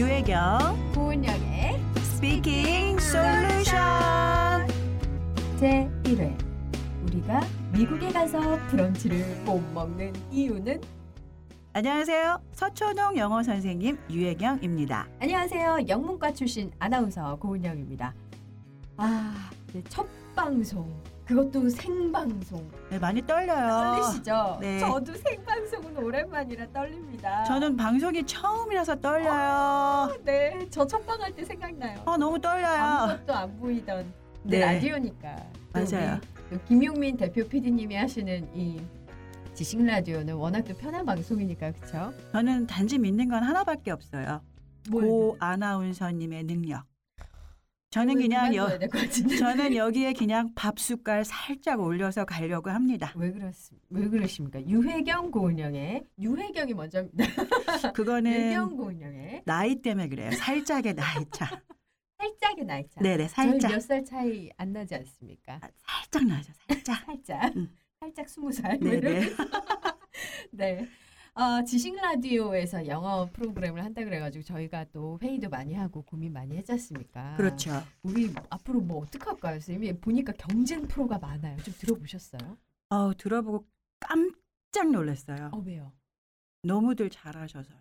유혜경. 고은영의 스피킹 솔루션 제 1회. 우리가 미국에 가서 브런치를 못 먹는 이유는? 안녕하세요. 서초동 영어 선생님 유혜경입니다. 안녕하세요. 영문과 출신 아나운서 고은영입니다. 아, 네, 첫 방송 그것도 생방송 네, 많이 떨려요 떨리시죠? 네. 저도 생방송은 오랜만이라 떨립니다 저는 방송이 처음이라서 떨려요 네, 저 첫방 할 때 생각나요 아 너무 떨려요 아무것도 안 보이던 네. 네. 라디오니까 또 맞아요. 김용민 대표 PD님이 하시는 이 지식 라디오는 워낙 또 편한 방송이니까 그렇죠? 저는 단지 믿는 건 하나밖에 없어요 고 아나운서님의 능력 저는 그냥 여, 저는 여기에 그냥 밥 숟갈 살짝 올려서 가려고 합니다. 왜 그렇습 왜 그러십니까? 유혜경 고은영의 유혜경이 먼저입니다. 그거는 유혜경 고은영의 나이 때문에 그래요. 살짝의 나이 차. 살짝의 나이 차. 네네 살짝 몇 살 차이 안 나지 않습니까? 아, 살짝 나죠. 살짝. 살짝 음. 살짝 스무 살. 네네. 네. 어, 지식 라디오에서 영어 프로그램을 한다 그래가지고 저희가 또 회의도 많이 하고 고민 많이 했지 않습니까? 그렇죠. 우리 앞으로 뭐 어떡할까요, 선생님? 보니까 경쟁 프로가 많아요. 좀 들어보셨어요? 어 들어보고 깜짝 놀랐어요. 어, 왜요? 너무들 잘하셔서요.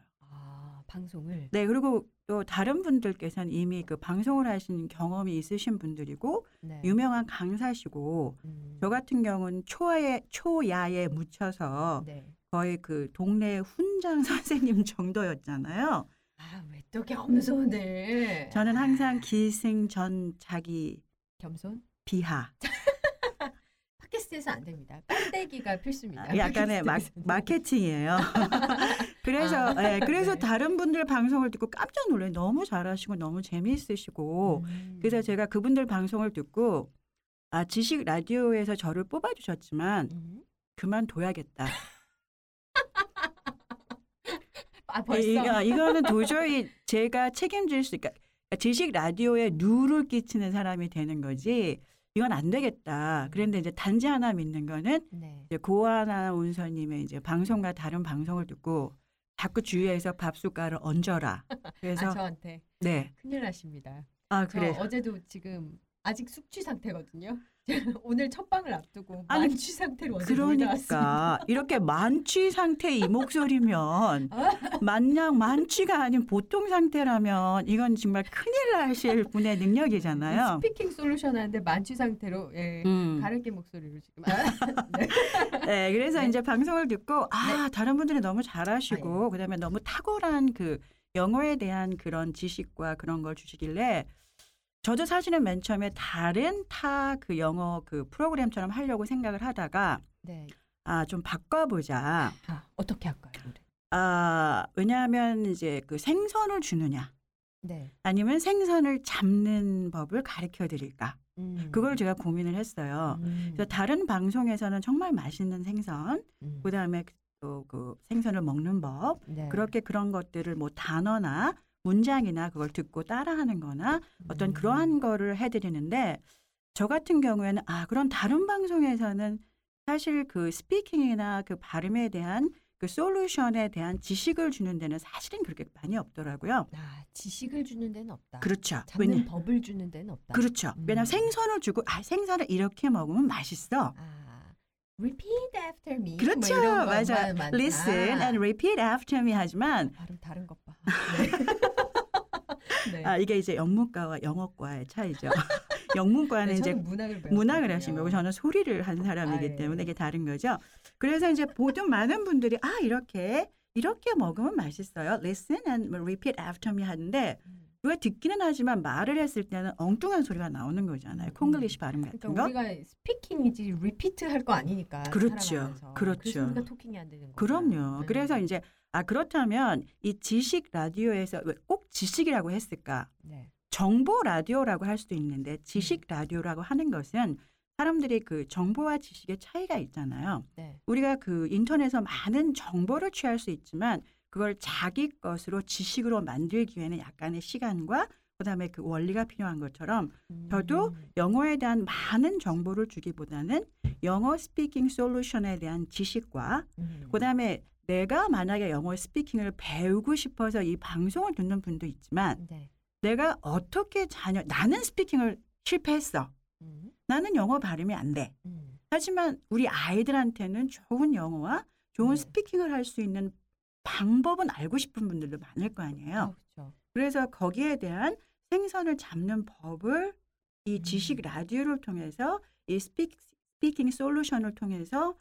아, 방송을. 네 그리고 또 다른 분들께서는 이미 그 방송을 하신 경험이 있으신 분들이고 네. 유명한 강사시고 음, 저 같은 경우는 초야에 초야에 묻혀서 네. 거의 그 동네 훈장 선생님 정도였잖아요. 아, 왜 또 겸손을? 저는 항상 기승 전 자기 겸손? 비하. 팟캐스트에서 안 됩니다. 깐대기가 필수입니다. 아, 약간의 마. 마케팅이에요. 그래서 아, 예, 그래서 네. 다른 분들 방송을 듣고 깜짝 놀라요. 너무 잘하시고 너무 재미있으시고 음. 그래서 제가 그분들 방송을 듣고 아 지식 라디오에서 저를 뽑아주셨지만 음. 그만둬야겠다. 아, 벌써. 이거, 이거는 도저히 제가 책임질 수, 그러니까 지식 라디오에 누를 끼치는 사람이 되는 거지. 이건 안 되겠다. 그런데 이제 단지 하나 믿는 거는 네. 이제 고아나 운서님의 이제 방송과 다른 방송을 듣고 자꾸 주위에서 밥숟가락을 얹어라. 그래서 아, 저한테 네. 큰일 나십니다. 아저 그래. 어제도 지금 아직 숙취 상태거든요. 오늘 첫 방을 앞두고 아니, 만취 상태로. 그러니까 이렇게 만취 상태 이 목소리면 아. 만약 만취가 아닌 보통 상태라면 이건 정말 큰일 나실 분의 능력이잖아요. 스피킹 솔루션 하는데 만취 상태로 예, 음. 가르기 목소리로 지금. 아, 네. 네, 그래서 네. 이제 방송을 듣고 아 다른 분들이 너무 잘하시고 아, 예. 그다음에 너무 탁월한 그 영어에 대한 그런 지식과 그런 걸 주시길래 저도 사실은 맨 처음에 다른 타 그 영어 그 프로그램처럼 하려고 생각을 하다가 네. 아 좀 바꿔보자. 아, 어떻게 할까요, 우리? 아 왜냐하면 이제 그 생선을 주느냐 네. 아니면 생선을 잡는 법을 가르쳐 드릴까 음. 그걸 제가 고민을 했어요. 음. 그래서 다른 방송에서는 정말 맛있는 생선 음. 그 다음에 또 그 생선을 먹는 법 네. 그렇게 그런 것들을 뭐 단어나 문장이나 그걸 듣고 따라하는 거나 어떤 음. 그러한 거를 해드리는데 저 같은 경우에는 아 그런 다른 방송에서는 사실 그 스피킹이나 그 발음에 대한 그 솔루션에 대한 지식을 주는 데는 사실은 그렇게 많이 없더라고요. 아, 지식을 주는 데는 없다. 그렇죠. 잡는 왜냐 법을 주는 데는 없다. 그렇죠. 음. 왜냐하면 생선을 주고 아 생선을 이렇게 먹으면 맛있어. 아, repeat after me. 그렇죠. 뭐 맞아. Listen and repeat after me 하지만 발음 다른 것 봐. 네. 네. 아 이게 이제 영문과와 영어과의 차이죠. 영문과는 네, 이제 문학을. 문학을 하신 거고 저는 소리를 한 사람이기 아, 예. 때문에 이게 다른 거죠. 그래서 이제 보통 많은 분들이 아 이렇게 이렇게 먹으면 맛있어요. Listen and repeat after me 하는데 음. 우리가 듣기는 하지만 말을 했을 때는 엉뚱한 소리가 나오는 거잖아요. 음. 콩글리시 발음 같은 그러니까 거. 우리가 speaking이지 repeat 할 거 아니니까. 그렇죠. 살아가면서. 그렇죠. 우리가 talking이 안 되는 거예요. 그럼요. 그래서 이제 아 그렇다면 이 지식 라디오에서 왜 꼭 지식이라고 했을까? 네. 정보 라디오라고 할 수도 있는데 지식 라디오라고 하는 것은 사람들이 그 정보와 지식의 차이가 있잖아요. 네. 우리가 그 인터넷에서 많은 정보를 취할 수 있지만 그걸 자기 것으로 지식으로 만들기 위해는 약간의 시간과 그다음에 그 원리가 필요한 것처럼 저도 음. 영어에 대한 많은 정보를 주기보다는 영어 speaking solution에 대한 지식과 음. 그다음에 내가 만약에 영어 speaking을 배우고 싶어서 이 방송을 듣는 분도 있지만 네. 내가 어떻게 자녀 나는 speaking을 실패했어. 음, 나는 영어 발음이 안 돼. 음. 하지만 우리 아이들한테는 좋은 영어와 좋은 네. speaking을 할 수 있는 방법은 알고 싶은 분들도 많을 거 아니에요. 어. 그래서 거기에 대한 생선을 잡는 법을 이 지식 음. 라디오를 통해서 이 spea, speaking solution을 통해서 어,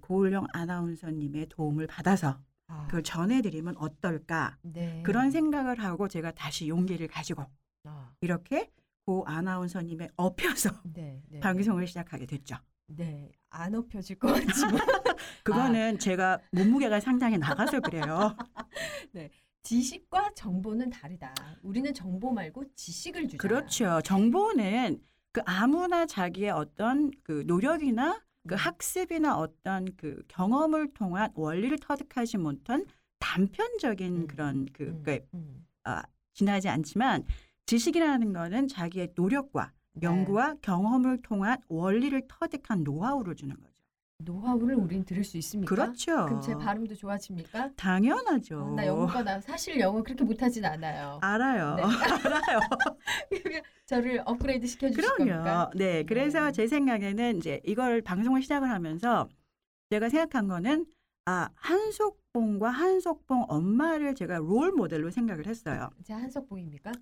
고을영 아나운서님의 도움을 받아서 아, 그걸 전해드리면 어떨까 네. 그런 생각을 하고 제가 다시 용기를 가지고 아, 이렇게 고 아나운서님의 업혀서 네, 네. 방송을 시작하게 됐죠. 네. 안 업혀질 것 같지만 그거는 제가 몸무게가 상당히 나가서 그래요. 지식과 정보는 다르다. 우리는 정보 말고 지식을 주자. 그렇죠. 정보는 그 아무나 자기의 어떤 그 노력이나 그 음. 학습이나 어떤 그 경험을 통한 원리를 터득하지 못한 단편적인 음. 그런 그, 음, 그 음. 지나지 않지만 지식이라는 거는 자기의 노력과 네. 연구와 경험을 통한 원리를 터득한 노하우를 주는 거죠. 노하우를 우린 들을 수 있습니까? 그렇죠. 그럼 제 발음도 좋아집니까? 당연하죠. 어, 나 영어가 나 사실 영어 그렇게 못하진 않아요. 알아요. 네. 알아요. 저를 업그레이드 시켜주실 겁니까? 그럼요. 네. 그래서 네. 제 생각에는 이제 이걸 방송을 시작을 하면서 제가 생각한 거는 아, 한속봉과 한속봉 엄마를 제가 롤 모델로 생각을 했어요. 제 한석봉입니까?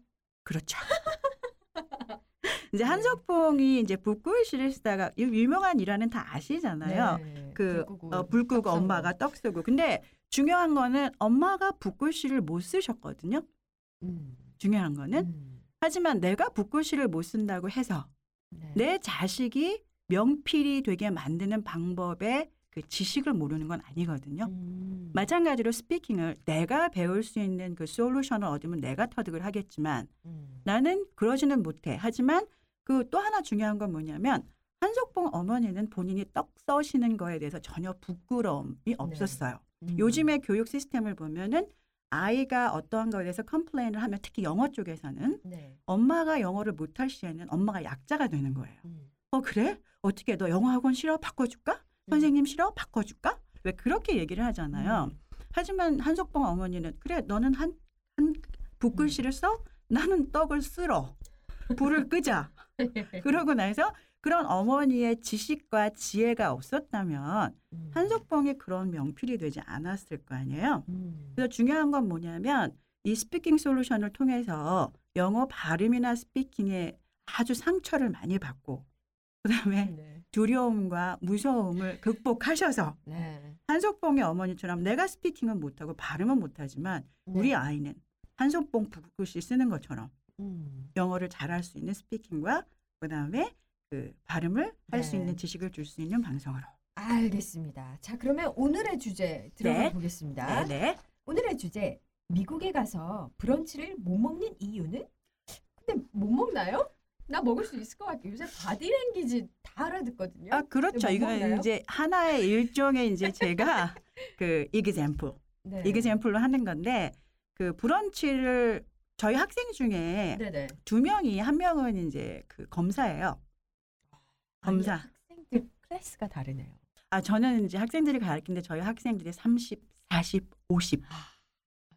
그렇죠. 이제 한석봉이 이제 북글씨를 쓰다가 이 유명한 일화는 다 아시잖아요. 네. 그불 끄고 어, 불 끄고 떡 쏘고. 엄마가 떡 쓰고. 근데 중요한 거는 엄마가 북글씨를 못 쓰셨거든요. 음. 중요한 거는. 음. 하지만 내가 북글씨를 못 쓴다고 해서 네. 내 자식이 명필이 되게 만드는 방법의 그 지식을 모르는 건 아니거든요. 음. 마찬가지로 스피킹을 내가 배울 수 있는 그 솔루션을 얻으면 내가 터득을 하겠지만 음. 나는 그러지는 못해. 하지만 그 또 하나 중요한 건 뭐냐면 한석봉 어머니는 본인이 떡 써시는 거에 대해서 전혀 부끄러움이 없었어요. 음. 요즘의 교육 시스템을 보면은 아이가 어떠한 거에 대해서 complain을 하면 특히 영어 쪽에서는 네. 엄마가 영어를 못할 시에는 엄마가 약자가 되는 거예요. 음. 어 그래? 어떻게 너 영어 학원 싫어? 바꿔줄까? 음. 선생님 싫어? 바꿔줄까? 왜 그렇게 얘기를 하잖아요. 음. 하지만 한석봉 어머니는 그래 너는 한, 한 붓글씨를 써? 나는 떡을 썰어. 불을 끄자. 그러고 나서 그런 어머니의 지식과 지혜가 없었다면 음. 한석봉이 그런 명필이 되지 않았을 거 아니에요. 음. 그래서 중요한 건 뭐냐면 이 speaking solution을 통해서 영어 발음이나 speaking에 아주 상처를 많이 받고 그다음에 네. 두려움과 무서움을 극복하셔서 네. 한석봉의 어머니처럼 내가 speaking은 못하고 발음은 못하지만 우리 네. 아이는 한석봉 붓글씨 쓰는 것처럼 음. 영어를 잘할 수 있는 speaking과 그다음에 그 발음을 할수 네. 있는 지식을 줄 수 있는 방송으로. 알겠습니다. 자, 그러면 오늘의 주제 들어가 네. 보겠습니다. 네. 오늘의 주제 미국에 가서 브런치를 못 먹는 이유는? 근데 못 먹나요? 나 먹을 수 있을 것 같아요. 요새 body language 다 알아듣거든요. 아 그렇죠. 뭐 이거? 이제 하나의 일종의 이제 제가 그 example, 네. example로 하는 건데 그 브런치를 저희 학생 중에 네네. 두 명이 한 명은 이제 그 검사예요. 검사. 아니, 학생들 클래스가 다르네요. 아 저는 이제 학생들이 가르치는데 저희 학생들이 30, 40, 50.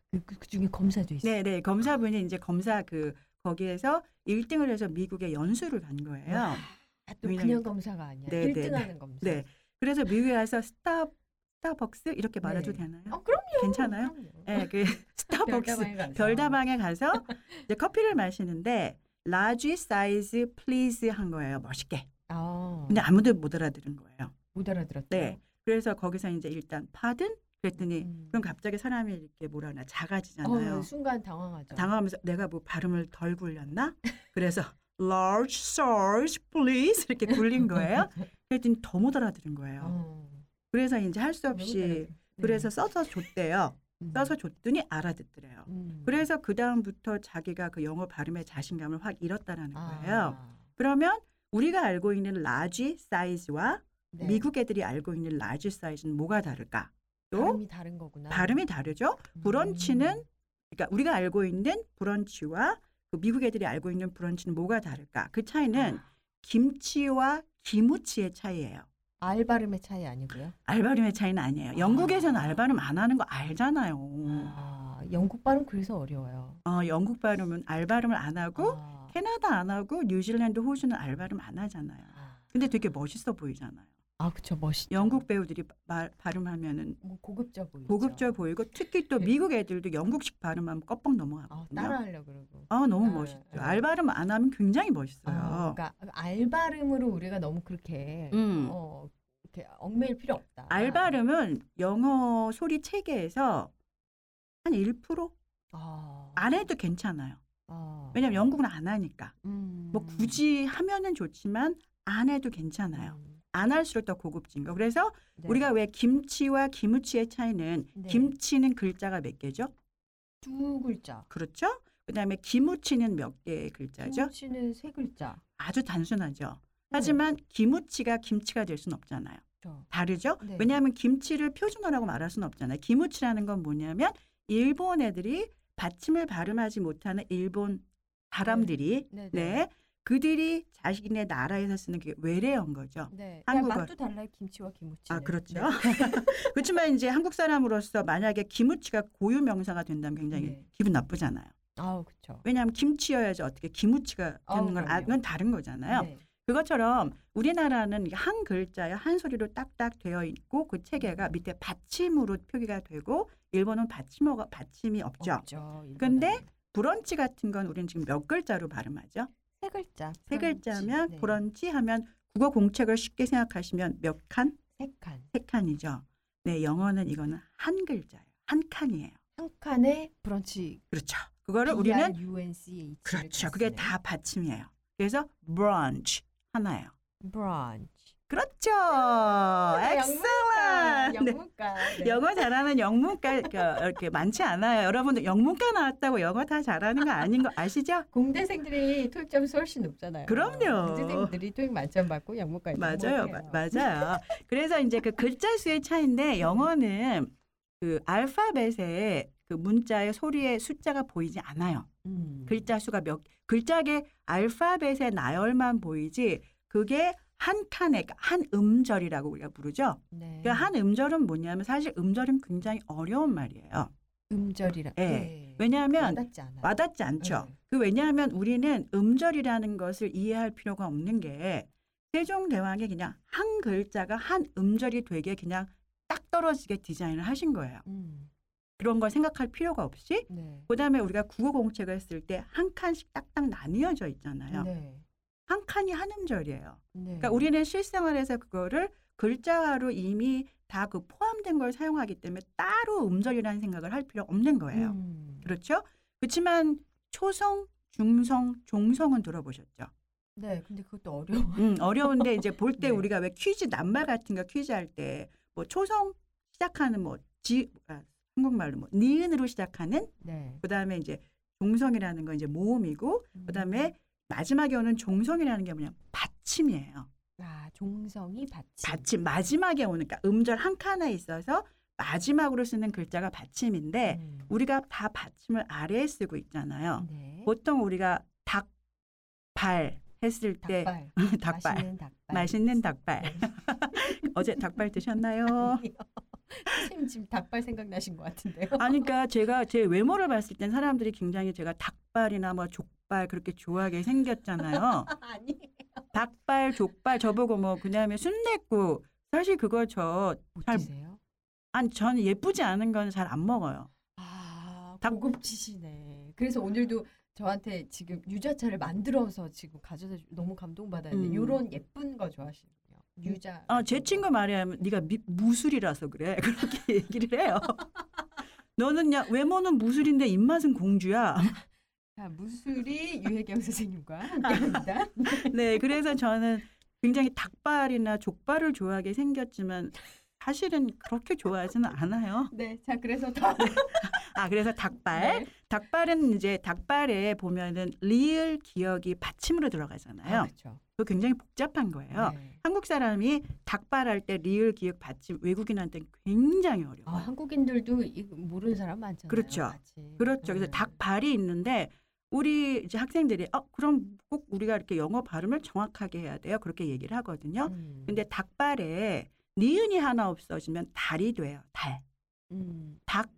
그, 그, 그 중에 검사도 있어요. 네, 네. 검사분이 이제 검사 그 거기에서 1등을 해서 미국에 연수를 간 거예요. 아, 또 그냥 검사가 아니야. 네, 네, 1등 네. 하는 검사. 네. 그래서 미국에 가서 스타 스타벅스 이렇게 말해도 네. 되나요? 어, 그럼요. 괜찮아요? 네, 그 스타벅스 별다방에 가서. 별다방에 가서 이제 커피를 마시는데 large size please 한 거예요. 멋있게. 아, 근데 아무도 못 알아들은 거예요. 못 알아들었죠. 네. 그래서 거기서 이제 일단 pardon 그랬더니 음. 그럼 갑자기 사람이 이렇게 뭐라 하나 작아지잖아요. 어, 순간 당황하죠. 당황하면서 내가 뭐 발음을 덜 굴렸나? 그래서 large size please 이렇게 굴린 거예요. 그랬더니 더 못 알아들은 거예요. 어, 그래서 이제 할 수 없이. 그래서 써서 줬대요. 음. 써서 줬더니 알아듣더래요. 음. 그래서 그 다음부터 자기가 그 영어 발음의 자신감을 확 잃었다라는 거예요. 아, 그러면 우리가 알고 있는 large size와 네. 미국 애들이 알고 있는 large size는 뭐가 다를까? 또 발음이 다른 거구나. 발음이 다르죠. 브런치는 음. 그러니까 우리가 알고 있는 브런치와 그 미국 애들이 알고 있는 브런치는 뭐가 다를까? 그 차이는 아, 김치와 기무치의 차이예요. R 발음의 차이 아니고요. R 발음의 차이는 아니에요. 영국에서는 아. R 발음 안 하는 거 알잖아요. 아, 영국 발음 그래서 어려워요. 어, 영국 발음은 알바름을 안 하고 아, 캐나다 안 하고 뉴질랜드, 호주는 알바름 안 하잖아요. 아, 근데 되게 멋있어 보이잖아요. 아, 그쵸 멋있죠. 영국 배우들이 말, 발음하면은 뭐 고급져 보이죠. 고급져 보이고 특히 또 네. 미국 애들도 영국식 발음하면 껍벅 아, 넘어가거든요. 따라하려 그러고. 아, 너무 아, 멋있죠. 아. 알바름 안 하면 굉장히 멋있어요. 아, 그러니까 알 발음으로 우리가 너무 그렇게 음. 어, 이렇게 얽매일 필요 없다. 알바름은 영어 소리 체계에서 한 1% 아, 안 해도 괜찮아요. 아, 왜냐면 영국은 안 하니까. 음. 뭐 굳이 하면은 좋지만 안 해도 괜찮아요. 음, 안 할수록 더 고급진 거. 그래서 네. 우리가 왜 김치와 기무치의 차이는 네. 김치는 글자가 몇 개죠? 두 글자. 그렇죠? 그다음에 기무치는 몇 개의 글자죠? 김치는 세 글자. 아주 단순하죠. 네. 하지만 기무치가 김치가 될 수는 없잖아요. 그렇죠. 다르죠? 네. 왜냐하면 김치를 표준어라고 말할 수는 없잖아요. 기무치라는 건 뭐냐면 일본 애들이 받침을 발음하지 못하는 일본 사람들이 네, 네. 네, 그들이 자신의 나라에서 쓰는 게 외래어인 거죠. 네. 한국어. 맛도 달라요. 김치와 기무치. 아 그렇죠. 그렇지만 이제 한국 사람으로서 만약에 기무치가 고유 명사가 된다면 굉장히 네. 기분 나쁘잖아요. 아우 그렇죠. 왜냐하면 김치여야지 어떻게 기무치가 아우, 되는 건 아. 그건 다른 거잖아요. 네. 그것처럼 우리나라는 한 글자에 한 소리로 딱딱 되어 있고 그 체계가 음. 밑에 받침으로 표기가 되고 일본은 받침어가 받침이 없죠. 없죠. 근데. 브런치 같은 건 우리는 지금 몇 글자로 발음하죠? 세 글자. 세 브런치. 글자면 네. 브런치 하면 국어 공책을 쉽게 생각하시면 몇 칸? 세 칸. 세 칸이죠. 네, 영어는 이거는 한 글자예요. 한 칸이에요. 한 칸에 브런치. 그렇죠. 그거를 우리는 UNCH. 그렇죠. 그게 다 받침이에요. 그래서 brunch 하나예요. 브런치. 그렇죠. 영문과. excellent. 네. 영문과. 네. 영어 잘하는 영문과 가 이렇게 많지 않아요. 여러분들 영문과 나왔다고 영어 다 잘하는 거 아닌 거 아시죠? 공대생들이 토익 점수 훨씬 높잖아요. 그럼요. 공대생들이 토익 만점 받고 영문과 맞아요, 마- 맞아요. 그래서 이제 그 글자 수의 차이인데 영어는 그 알파벳에 그 문자의 소리의 숫자가 보이지 않아요. 음. 글자 수가 몇 글자의 알파벳의 나열만 보이지 그게 한 칸에 한 음절이라고 우리가 부르죠. 네. 그한 음절은 뭐냐면 사실 음절은 굉장히 어려운 말이에요. 음절이라. 예. 네. 왜냐하면 와닿지. 와닿지 않죠. 네. 그 왜냐하면 우리는 음절이라는 것을 이해할 필요가 없는 게 세종대왕이 그냥 한 글자가 한 음절이 되게 그냥 딱 떨어지게 디자인을 하신 거예요. 음. 그런 걸 생각할 필요가 없이 네. 그다음에 우리가 국어 공책을 쓸 때 한 칸씩 딱딱 나뉘어져 있잖아요. 네. 한 칸이 한 음절이에요. 네. 그러니까 우리는 실생활에서 그거를 글자로 이미 다 그 포함된 걸 사용하기 때문에 따로 음절이라는 생각을 할 필요 없는 거예요. 음. 그렇죠? 그렇지만 초성, 중성, 종성은 들어보셨죠? 네. 근데 그것도 어려워. 음, 어려운데 이제 볼때 네. 우리가 왜 퀴즈 낱말 같은 거 퀴즈 할 때 뭐 초성 시작하는 뭐 지, 아, 한국말로 뭐 니은으로 시작하는 네. 그다음에 이제 종성이라는 건 이제 모음이고 그다음에 마지막에 오는 종성이라는 게 뭐냐 받침이에요. 아, 종성이 받침. 받침 마지막에 오는 그러니까 음절 한 칸에 있어서 마지막으로 쓰는 글자가 받침인데 음. 우리가 다 받침을 아래에 쓰고 있잖아요. 네. 보통 우리가 닭 발 했을 때 닭발. 닭발 맛있는 닭발. 맛있는 닭발 네. 어제 닭발 드셨나요? 아니요. 선생님 지금 닭발 생각나신 것 같은데요. 아니 그러니까 제가 제 외모를 봤을 땐 사람들이 굉장히 제가 닭발이나 뭐 족발 그렇게 좋아하게 생겼잖아요. 아니. 닭발, 족발 저보고 뭐 그다음에 순댓국 사실 그거 저못 잘- 드세요? 아니 저는 예쁘지 않은 건 잘 안 먹어요. 아, 닭- 고급지시네. 그래서 오늘도 저한테 지금 유자차를 만들어서 지금 가져다 주 너무 감동받았는데 음. 요런 예쁜 거 좋아하시는군요. 유자. 어, 제 친구 말하면 네가 미, 무술이라서 그래 그렇게 얘기를 해요. 너는 야 외모는 무술인데 입맛은 공주야. 자, 무술이 유혜경 선생님과 함께합니다. 네, 그래서 저는 굉장히 닭발이나 족발을 좋아하게 생겼지만 사실은 그렇게 좋아하지는 않아요. 네, 자 그래서 다 아, 그래서 닭발. 네. 닭발은 이제 닭발에 보면은 리을 기억이 받침으로 들어가잖아요. 아, 그렇죠. 그거 굉장히 복잡한 거예요. 네. 한국 사람이 닭발 할 때 리을 기억 받침 외국인한테는 굉장히 어려워요. 아, 한국인들도 모르는 사람 많잖아요. 그렇죠. 같이. 그렇죠. 그래서 네. 닭발이 있는데 우리 이제 학생들이 어 그럼 꼭 우리가 이렇게 영어 발음을 정확하게 해야 돼요. 그렇게 얘기를 하거든요. 음. 근데 닭발에 니은이 하나 없어지면 달이 돼요. 달. 음. 닭,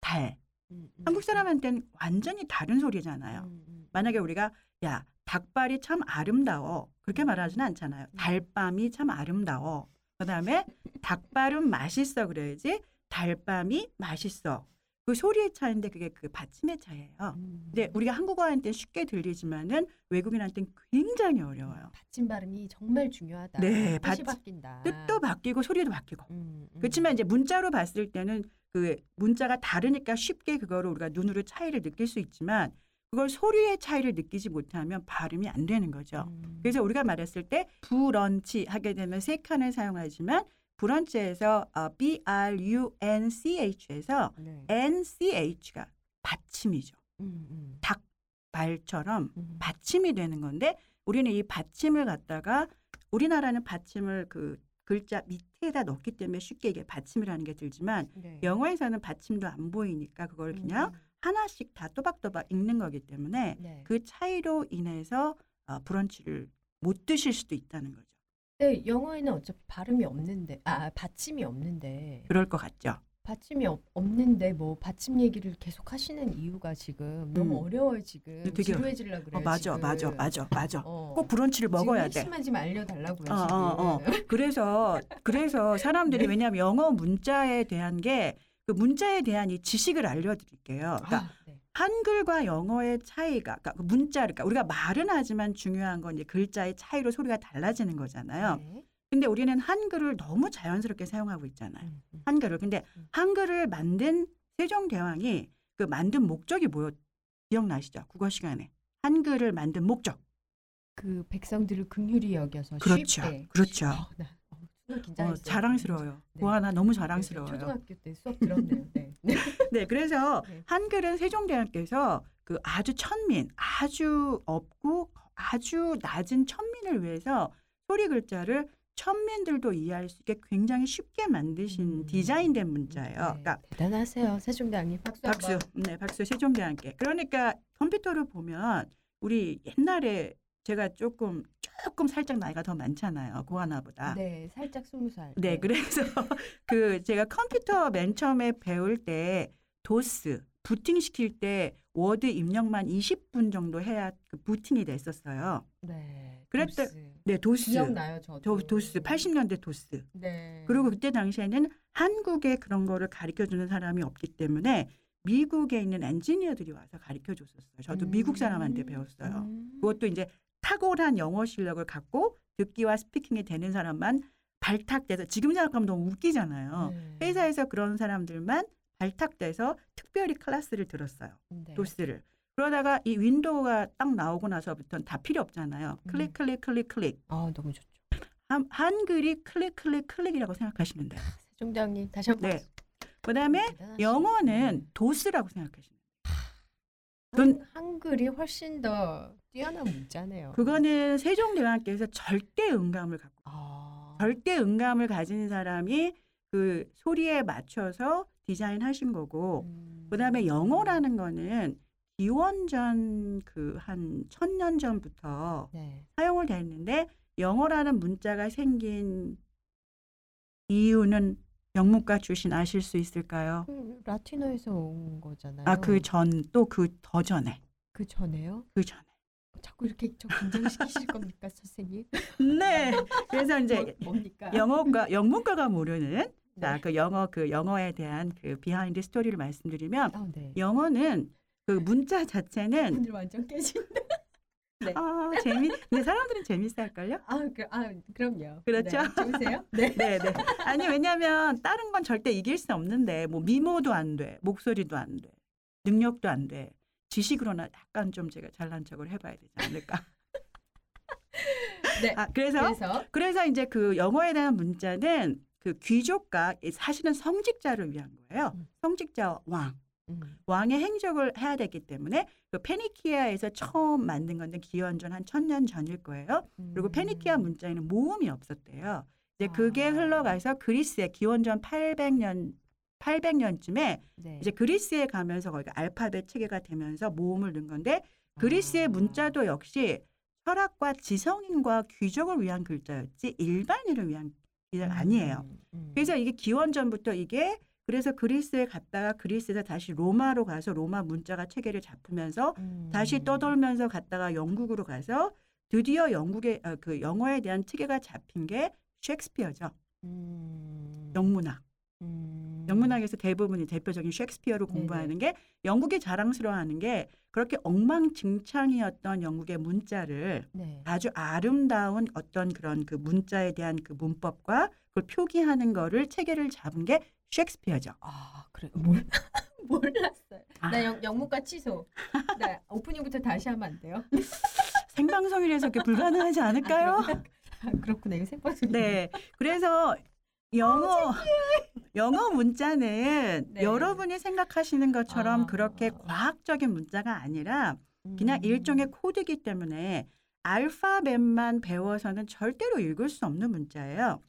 달. 음, 음, 한국 사람한테는 완전히 다른 소리잖아요. 음, 음. 만약에 우리가 야 닭발이 참 아름다워 그렇게 말하지는 않잖아요. 음. 달밤이 참 아름다워. 그 다음에 닭발은 맛있어 그래야지 달밤이 맛있어. 그 소리의 차이인데 그게 그 받침의 차이예요. 음. 근데 우리가 한국어한테는 쉽게 들리지만은 외국인한테는 굉장히 어려워요. 받침 발음이 정말 중요하다. 네, 뜻이 받침- 바뀐다. 뜻도 바뀌고 소리도 바뀌고. 음, 음. 그렇지만 이제 문자로 봤을 때는 그 문자가 다르니까 쉽게 그거를 우리가 눈으로 차이를 느낄 수 있지만 그걸 소리의 차이를 느끼지 못하면 발음이 안 되는 거죠. 음. 그래서 우리가 말했을 때 브런치 하게 되면 세 칸을 사용하지만 브런치에서 어, B R U N C H에서 네. N C H가 받침이죠. 음, 음. 발처럼 음. 받침이 되는 건데 우리는 이 받침을 갖다가 우리나라는 받침을 그 글자 밑에다 넣기 때문에 쉽게 이게 받침이라는 게 들지만 네. 영어에서는 받침도 안 보이니까 그걸 그냥 음. 하나씩 다 또박또박 읽는 거기 때문에 네. 그 차이로 인해서 어, 브런치를 못 드실 수도 있다는 거죠. 네, 영어에는 어차피 발음이 없는데, 아 받침이 없는데, 그럴 것 같죠. 받침이 없, 없는데 뭐 받침 얘기를 계속 하시는 이유가 지금 너무 음. 어려워요 지금. 되게 지루해지려 어, 그래요. 맞아, 지금. 맞아, 맞아, 맞아. 어. 꼭 브런치를 먹어야 돼. 핵심만 좀 알려달라고요. 어, 지금. 어, 어. 그래서 그래서 사람들이 네. 왜냐하면 영어 문자에 대한 게 그 문자에 대한 이 지식을 알려드릴게요. 그러니까 아, 네. 한글과 영어의 차이가 그러니까 그 문자 그러니까 우리가 말은 하지만 중요한 건 이제 글자의 차이로 소리가 달라지는 거잖아요. 네. 근데 우리는 한글을 너무 자연스럽게 사용하고 있잖아요. 음, 음. 한글을 근데 음. 한글을 만든 세종대왕이 그 만든 목적이 뭐였 기억나시죠? 국어 시간에 한글을 만든 목적. 그 백성들을 긍휼히 여겨서 그렇죠. 쉽게. 그렇죠. 어, 긴장했어요. 자랑스러워요. 네. 고하나 너무 네, 자랑스러워요. 초등학교 때 수업 들었네요. 네. 네. 네, 그래서 네. 한글은 세종대왕께서 그 아주 천민, 아주 없고 아주 낮은 천민을 위해서 소리 글자를 천민들도 이해할 수 있게 굉장히 쉽게 만드신 음. 디자인된 문자예요. 네, 그러니까 대단하세요, 세종대왕님. 박수. 박수. 네, 박수 세종대왕께. 그러니까 컴퓨터를 보면 우리 옛날에 제가 조금 조금 살짝 나이가 더 많잖아요, 고 아나보다. 네, 살짝 스무 살. 네, 그래서 그 제가 컴퓨터 맨 처음에 배울 때 도스 부팅 시킬 때 워드 입력만 20분 정도 해야 그 부팅이 됐었어요. 네. 그랬더- 도스. 네, 도스. 기억나요, 저도. 도, 도 스 80년대 도스. 네. 그리고 그때 당시에는 한국에 그런 거를 가르쳐 주는 사람이 없기 때문에 미국에 있는 엔지니어들이 와서 가르쳐 줬었어요. 저도 미국 사람한테 음. 배웠어요. 음. 그것도 이제 탁월한 영어 실력을 갖고 듣기와 speaking이 되는 사람만 발탁돼서 지금 생각하면 너무 웃기잖아요. 네. 회사에서 그런 사람들만 발탁돼서 특별히 클래스를 들었어요. 네. 도스를. 그러다가 이 윈도우가 딱 나오고 나서부터는 다 필요 없잖아요. 클릭 음. 클릭 클릭 클릭. 아, 너무 좋죠. 한, 한글이 클릭 클릭 클릭이라고 생각하시면 돼요. 세종대왕님 다시 한번. 네. 그다음에 대단하시네. 영어는 도스라고 생각하시면 돼요. 한, 한글이 훨씬 더 뛰어난 문자네요. 그거는 세종대왕께서 절대 음감을 갖고 아. 절대 음감을 가진 사람이 그 소리에 맞춰서 디자인하신 거고 음. 그다음에 영어라는 거는 기원전 그 한 천년 전부터 네. 사용을 됐는데 영어라는 문자가 생긴 이유는 영문과 출신 아실 수 있을까요? 그 라틴어에서 온 거잖아요. 아 그 전 또 그 더 전에 그 전에요? 그 전에 자꾸 이렇게 저 긴장시키실 겁니까, 선생님? 네 그래서 이제 뭐, 뭡니까? 영어과 영문과가 모르는 자 네. 그 영어 그 영어에 대한 그 behind story를 말씀드리면 아, 네. 영어는 그 문자 자체는 오늘 완전 깨진다. 네. 아 재미 근데 사람들은 재밌어 할걸요? 아, 그, 아, 그럼요. 그렇죠? 네, 좋으세요? 네. 네, 네. 아니 왜냐면 다른 건 절대 이길 수 없는데 뭐 미모도 안 돼, 목소리도 안 돼, 능력도 안 돼. 지식으로나 약간 좀 제가 잘난 척을 해봐야 되지 않을까. 네. 아 그래서 그래서 그래서 이제 그 영어에 대한 문자는 그 귀족과 사실은 성직자를 위한 거예요. 음. 성직자 왕. 음. 왕의 행적을 해야 되기 때문에 그 페니키아에서 처음 만든 건데 기원전 한 천년 전일 거예요. 그리고 페니키아 음. 문자에는 모음이 없었대요. 이제 그게 아. 흘러가서 그리스에 기원전 800년 800년쯤에 네. 이제 그리스에 가면서 거기가 알파벳 체계가 되면서 모음을 넣은 건데 그리스의 아. 문자도 역시 철학과 지성인과 귀족을 위한 글자였지 일반인을 위한 글자가 아니에요. 음, 음. 그래서 이게 기원전부터 이게 그래서 그리스에 갔다가 그리스에서 다시 로마로 가서 로마 문자가 체계를 잡으면서 음. 다시 떠돌면서 갔다가 영국으로 가서 드디어 영국의 아, 그 영어에 대한 체계가 잡힌 게 셰익스피어죠. 음. 영문학. 음. 영문학에서 대부분이 대표적인 셰익스피어를 네네. 공부하는 게 영국이 자랑스러워하는 게 그렇게 엉망진창이었던 영국의 문자를 네. 아주 아름다운 어떤 그런 그 문자에 대한 그 문법과 그걸 표기하는 거를 체계를 잡은 게 셰익스피어죠. 아 그래 몰 몰랐어요. 아. 나 영, 영문과 취소. 나 오프닝부터 다시 하면 안 돼요? 생방송이라서 그게 불가능하지 않을까요? 아, 그렇구나. 이거 생방송. 네. 그래서 영어 영어 문자는 네. 여러분이 생각하시는 것처럼 아. 그렇게 과학적인 문자가 아니라 음. 그냥 일종의 코드기 때문에 알파벳만 배워서는 절대로 읽을 수 없는 문자예요.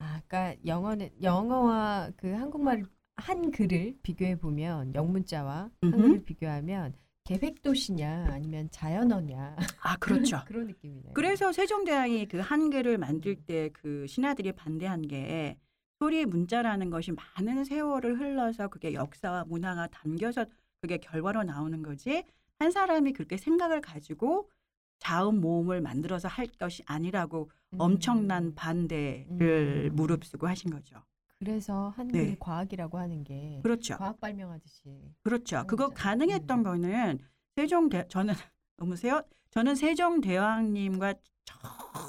아, 그러니까 영어는 영어와 그 한국말 한 글을 비교해 보면 영문자와. 한글을 비교하면 계획도시냐 아니면 자연어냐 아, 그렇죠. 그런 느낌이네요. 그래서 세종대왕이 그 한글을 만들 때 그 신하들이 반대한 게 소리 문자라는 것이 많은 세월을 흘러서 그게 역사와 문화가 담겨서 그게 결과로 나오는 거지 한 사람이 그렇게 생각을 가지고 자음 모음을 만들어서 할 것이 아니라고 음. 엄청난 반대를 음. 무릅쓰고 하신 거죠. 그래서 한글이 네. 과학이라고 하는 게 그렇죠. 과학 발명하듯이 그렇죠. 그거 그렇죠. 가능했던 음. 거는 세종 대 저는 너무세요. 저는 세종 대왕님과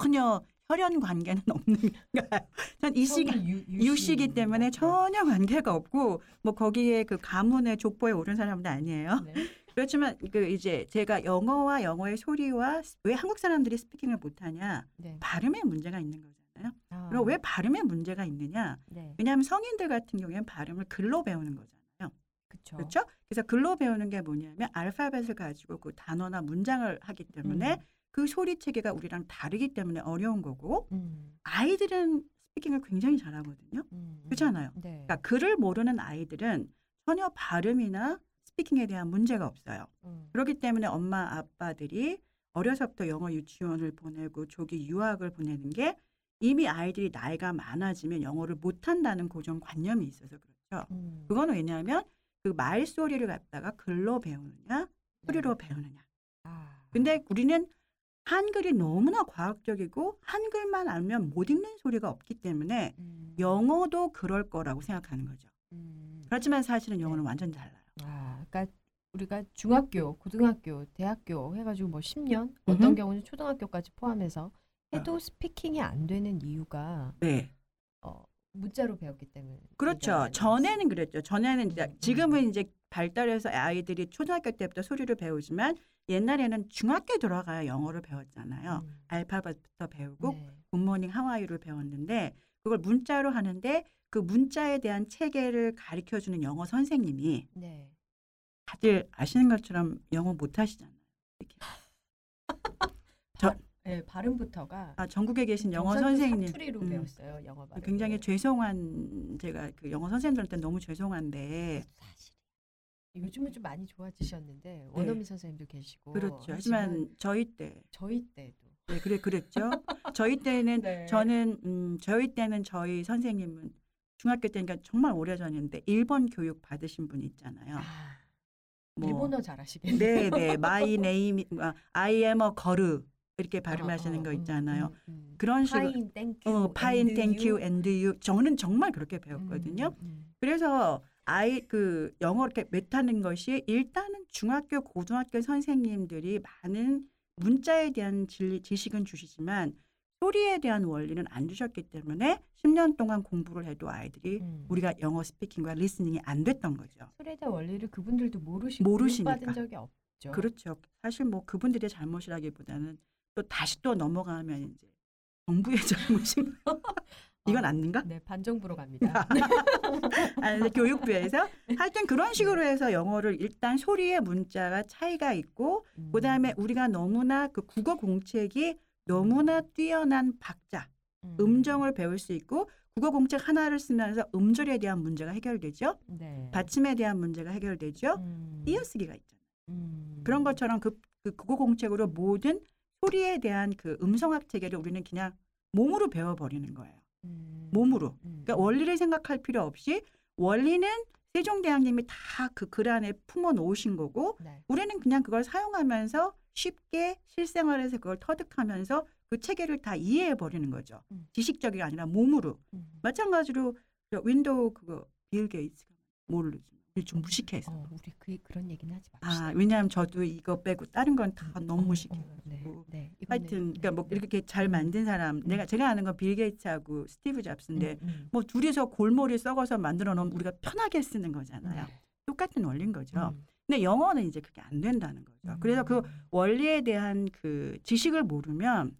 전혀 혈연 관계는 없는 거예요. 전이 시기 성이 유, 유시기 때문에 전혀 관계가 없고 뭐 거기에 그 가문의 족보에 오른 사람도 아니에요. 네. 그렇지만 그 이제 제가 영어와 영어의 소리와 왜 한국 사람들이 스피킹을 못하냐 네. 발음에 문제가 있는 거잖아요. 아, 그리고 왜 발음에 문제가 있느냐? 네. 왜냐하면 성인들 같은 경우에는 발음을 글로 배우는 거잖아요. 그렇죠. 그렇죠? 그래서 글로 배우는 게 뭐냐면 알파벳을 가지고 그 단어나 문장을 하기 때문에 음. 그 소리 체계가 우리랑 다르기 때문에 어려운 거고 음. 아이들은 스피킹을 굉장히 잘하거든요. 음. 그렇잖아요. 네. 그러니까 글을 모르는 아이들은 전혀 발음이나 스피킹에 대한 문제가 없어요. 음. 그렇기 때문에 엄마 아빠들이 어려서부터 영어 유치원을 보내고 조기 유학을 보내는 게 이미 아이들이 나이가 많아지면 영어를 못한다는 고정관념이 있어서 그렇죠. 음. 그거는 왜냐하면 그 말소리를 갖다가 글로 배우느냐 소리로 배우느냐. 아. 근데 우리는 한글이 너무나 과학적이고 한글만 알면 못 읽는 소리가 없기 때문에 음. 영어도 그럴 거라고 생각하는 거죠. 음. 그렇지만 사실은 영어는 네. 완전히 달라요. 아, 그러니까 우리가 중학교, 고등학교, 대학교 해가지고 뭐 10년, 어떤 음흠. 경우는 초등학교까지 포함해서 해도 스피킹이 안 되는 이유가 네. 어, 문자로 배웠기 때문에. 그렇죠. 전에는 그랬죠. 전에는 이제 음, 지금은 이제 발달해서 아이들이 초등학교 때부터 소리를 배우지만 옛날에는 중학교 들어가야 영어를 배웠잖아요. 음. 알파벳부터 배우고 네. 굿모닝 하와이를 배웠는데 그걸 문자로 하는데 그 문자에 대한 체계를 가르쳐 주는 영어 선생님이 네. 다들 아시는 것처럼 영어 못 하시잖아요. 이렇게. 네, 발음부터가 아, 전국에 계신 영어 선생님 사투리로 음. 배웠어요. 영어 발음. 굉장히 죄송한 제가 그 영어 선생님들한테 너무 죄송한데 사실 요즘은 좀 많이 좋아지셨는데 원어민 선생님도 계시고 네. 그렇죠. 하지만 저희 때 저희 때도 네, 그래 그랬죠. 저희 때는 네. 저는 음, 저희 때는 저희 선생님은 중학교 때니까 정말 오래 전인데 일본 교육 받으신 분 있잖아요. 아, 뭐, 일본어 잘하시겠네요. 네, 네. My name 아, I am a girl 이렇게 발음하시는 어, 어, 거 음, 있잖아요. 음, 음. 그런 식으로 fine thank you 어, fine thank you. And you 저는 정말 그렇게 배웠거든요. 음, 음, 그래서 아이 그 영어 이렇게 맺하는 것이 일단은 중학교 고등학교 선생님들이 많은 문자에 대한 질- 지식은 주시지만 소리에 대한 원리는 안 주셨기 때문에 10년 동안 공부를 해도 아이들이 음. 우리가 영어 speaking과 listening이 안 됐던 거죠. 소리에 대한 원리를 그분들도 모르시고 모르시니까. 받은 적이 없죠. 그렇죠. 사실 뭐 그분들의 잘못이라기보다는 또 다시 또 넘어가면 이제 정부의 잘못인 이건 어, 아닌가? 네, 반정부로 갑니다. 근데 교육부에서 하여튼 그런 식으로 해서 영어를 일단 소리의 문자가 차이가 있고 음. 그다음에 우리가 너무나 그 국어 공책이 너무나 뛰어난 박자, 음. 음정을 배울 수 있고 국어 공책 하나를 쓰면서 음절에 대한 문제가 해결되죠. 네. 받침에 대한 문제가 해결되죠. 음. 띄어쓰기가 있잖아요. 음. 그런 것처럼 그 그 국어 공책으로 모든 소리에 대한 그 음성학 체계를 우리는 그냥 몸으로 배워버리는 거예요. 음. 몸으로. 음. 그러니까 원리를 생각할 필요 없이 원리는 세종대왕님이 다 그 글 안에 품어 놓으신 거고 네. 우리는 그냥 그걸 사용하면서 쉽게 실생활에서 그걸 터득하면서 그 체계를 다 이해해 버리는 거죠. 음. 지식적이 아니라 몸으로. 음. 마찬가지로 저 윈도우 그거 빌 게이츠가 모르지. 좀 무식해서. 어, 우리 그 그런 얘기는 하지 맙시다. 아, 왜냐하면 저도 이거 빼고 다른 건 다 너무 어, 무식해. 어, 네. 네. 하여튼 그러니까 뭐 네, 이렇게 잘 만든 사람 내가 제가 아는 건 빌 게이츠하고 스티브 잡스인데 음, 음. 뭐 둘이서 골머리 썩어서 만들어 놓으면 우리가 편하게 쓰는 거잖아요. 네. 똑같은 원리인 거죠. 음. 근데 영어는 이제 그게 안 된다는 거죠. 그래서 그 음. 원리에 대한 그 지식을 모르면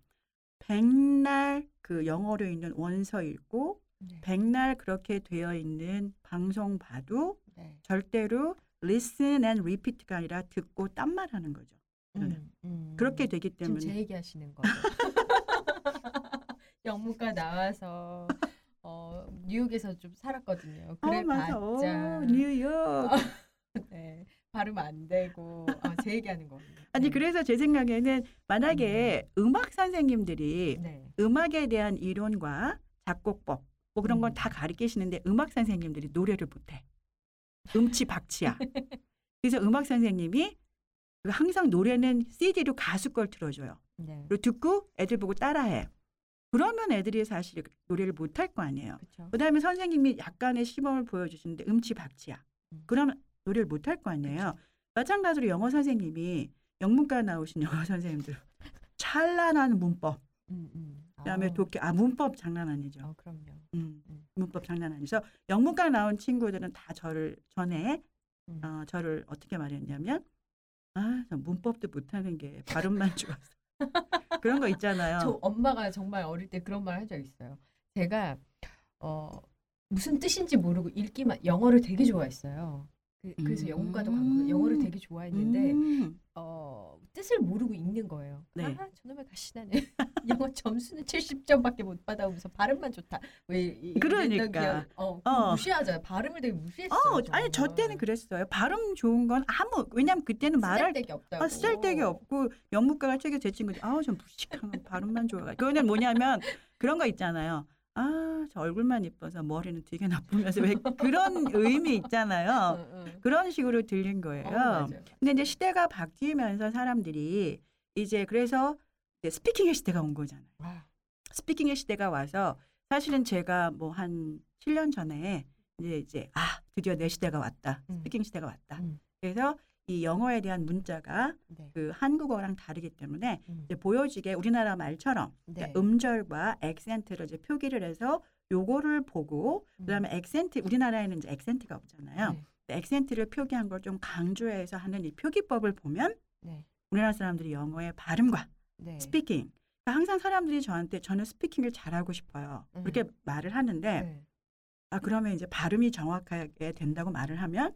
백날 그 영어로 있는 원서 읽고 네. 백날 그렇게 되어 있는 방송 봐도 네. 절대로 listen and repeat가 아니라 듣고 딴 말하는 거죠. 음, 음. 그렇게 되기 지금 때문에 제 얘기하시는 거죠. 영문과 나와서 어, 뉴욕에서 좀 살았거든요. 그래 어, 맞아. 봤자 어, 뉴욕. 네, 발음 안 되고 아, 제 얘기하는 거예요. 아니 네. 그래서 제 생각에는 만약에 음 악 선생님들이 네. 음악에 대한 이론과 작곡법 뭐 그런 건 음. 다 가르치시는데 음악 선생님들이 노래를 못해. 음치 박치야. 그래서 음악 선생님이 그 항상 노래는 CD로 가수 걸 틀어줘요. 네. 그리고 듣고 애들 보고 따라해. 그러면 애들이 사실 노래를 못할 거 아니에요. 그렇죠. 그다음에 선생님이 약간의 시범을 보여주시는데 음치 박치야. 음. 그러면 노래를 못할 거 아니에요. 마찬가지로 영어 선생님이 영문과 나오신 영어 선생님들 찬란한 문법, 음, 음. 그다음에 아, 독해 아 문법 장난 아니죠. 어, 그럼요. 음, 음. 문법 장난 아니죠. 영문과 나온 친구들은 다 저를 전에 음. 어, 저를 어떻게 말했냐면 아, 저 문법도 못하는 게 발음만 좋아서 그런 거 있잖아요. 저 엄마가 정말 어릴 때 그런 말 한 적 있어요. 제가 어, 무슨 뜻인지 모르고 읽기만 영어를 되게 좋아했어요. 그, 음. 영문과도 가고 영어를 되게 좋아했는데 음, 어, 뜻을 모르고 읽는 거예요. 네. 아, 저놈의 가시나네. 영어 점수는 70점밖에 못 받아오면서 발음만 좋다. 왜 그러니까. 어, 그 어. 무시하잖아요. 발음을 되게 무시했어요. 어, 아니 저. 때는 그랬어요. 발음 좋은 건 아무 왜냐면 그때는 말할 쓰잘데기 없다고. 아, 쓸데기 없고 영문과가 책에 제 친구들 아우 좀 무식한 거 발음만 좋아. 그거는 뭐냐면 그런 거 있잖아요. 아 저 얼굴만 이뻐서 머리는 되게 나쁘면서 왜 그런 의미 있잖아요. 응, 응. 그런 식으로 들린 거예요. 어. 근데 이제 시대가 바뀌면서 사람들이 이제 그래서 이제 speaking의 시대가 온 거잖아요. 아, speaking의 시대가 와서 사실은 제가 뭐 한 7년 전에 이제 이제 아 드디어 내 시대가 왔다. 음. speaking 시대가 왔다. 음. 그래서 이 영어에 대한 문자가 네. 그 한국어랑 다르기 때문에 음. 이제 보여지게 우리나라 말처럼 네. 그러니까 음절과 액센트를 이제 표기를 해서 요거를 보고 그다음에 액센트 우리나라에는 이제 액센트가 없잖아요. 네. 액센트를 표기한 걸 좀 강조해서 하는 이 표기법을 보면 네. 우리나라 사람들이 영어의 발음과 네. speaking 그러니까 항상 사람들이 저한테 저는 speaking을 잘하고 싶어요. 음. 그렇게 말을 하는데 네. 아 그러면 이제 발음이 정확하게 된다고 말을 하면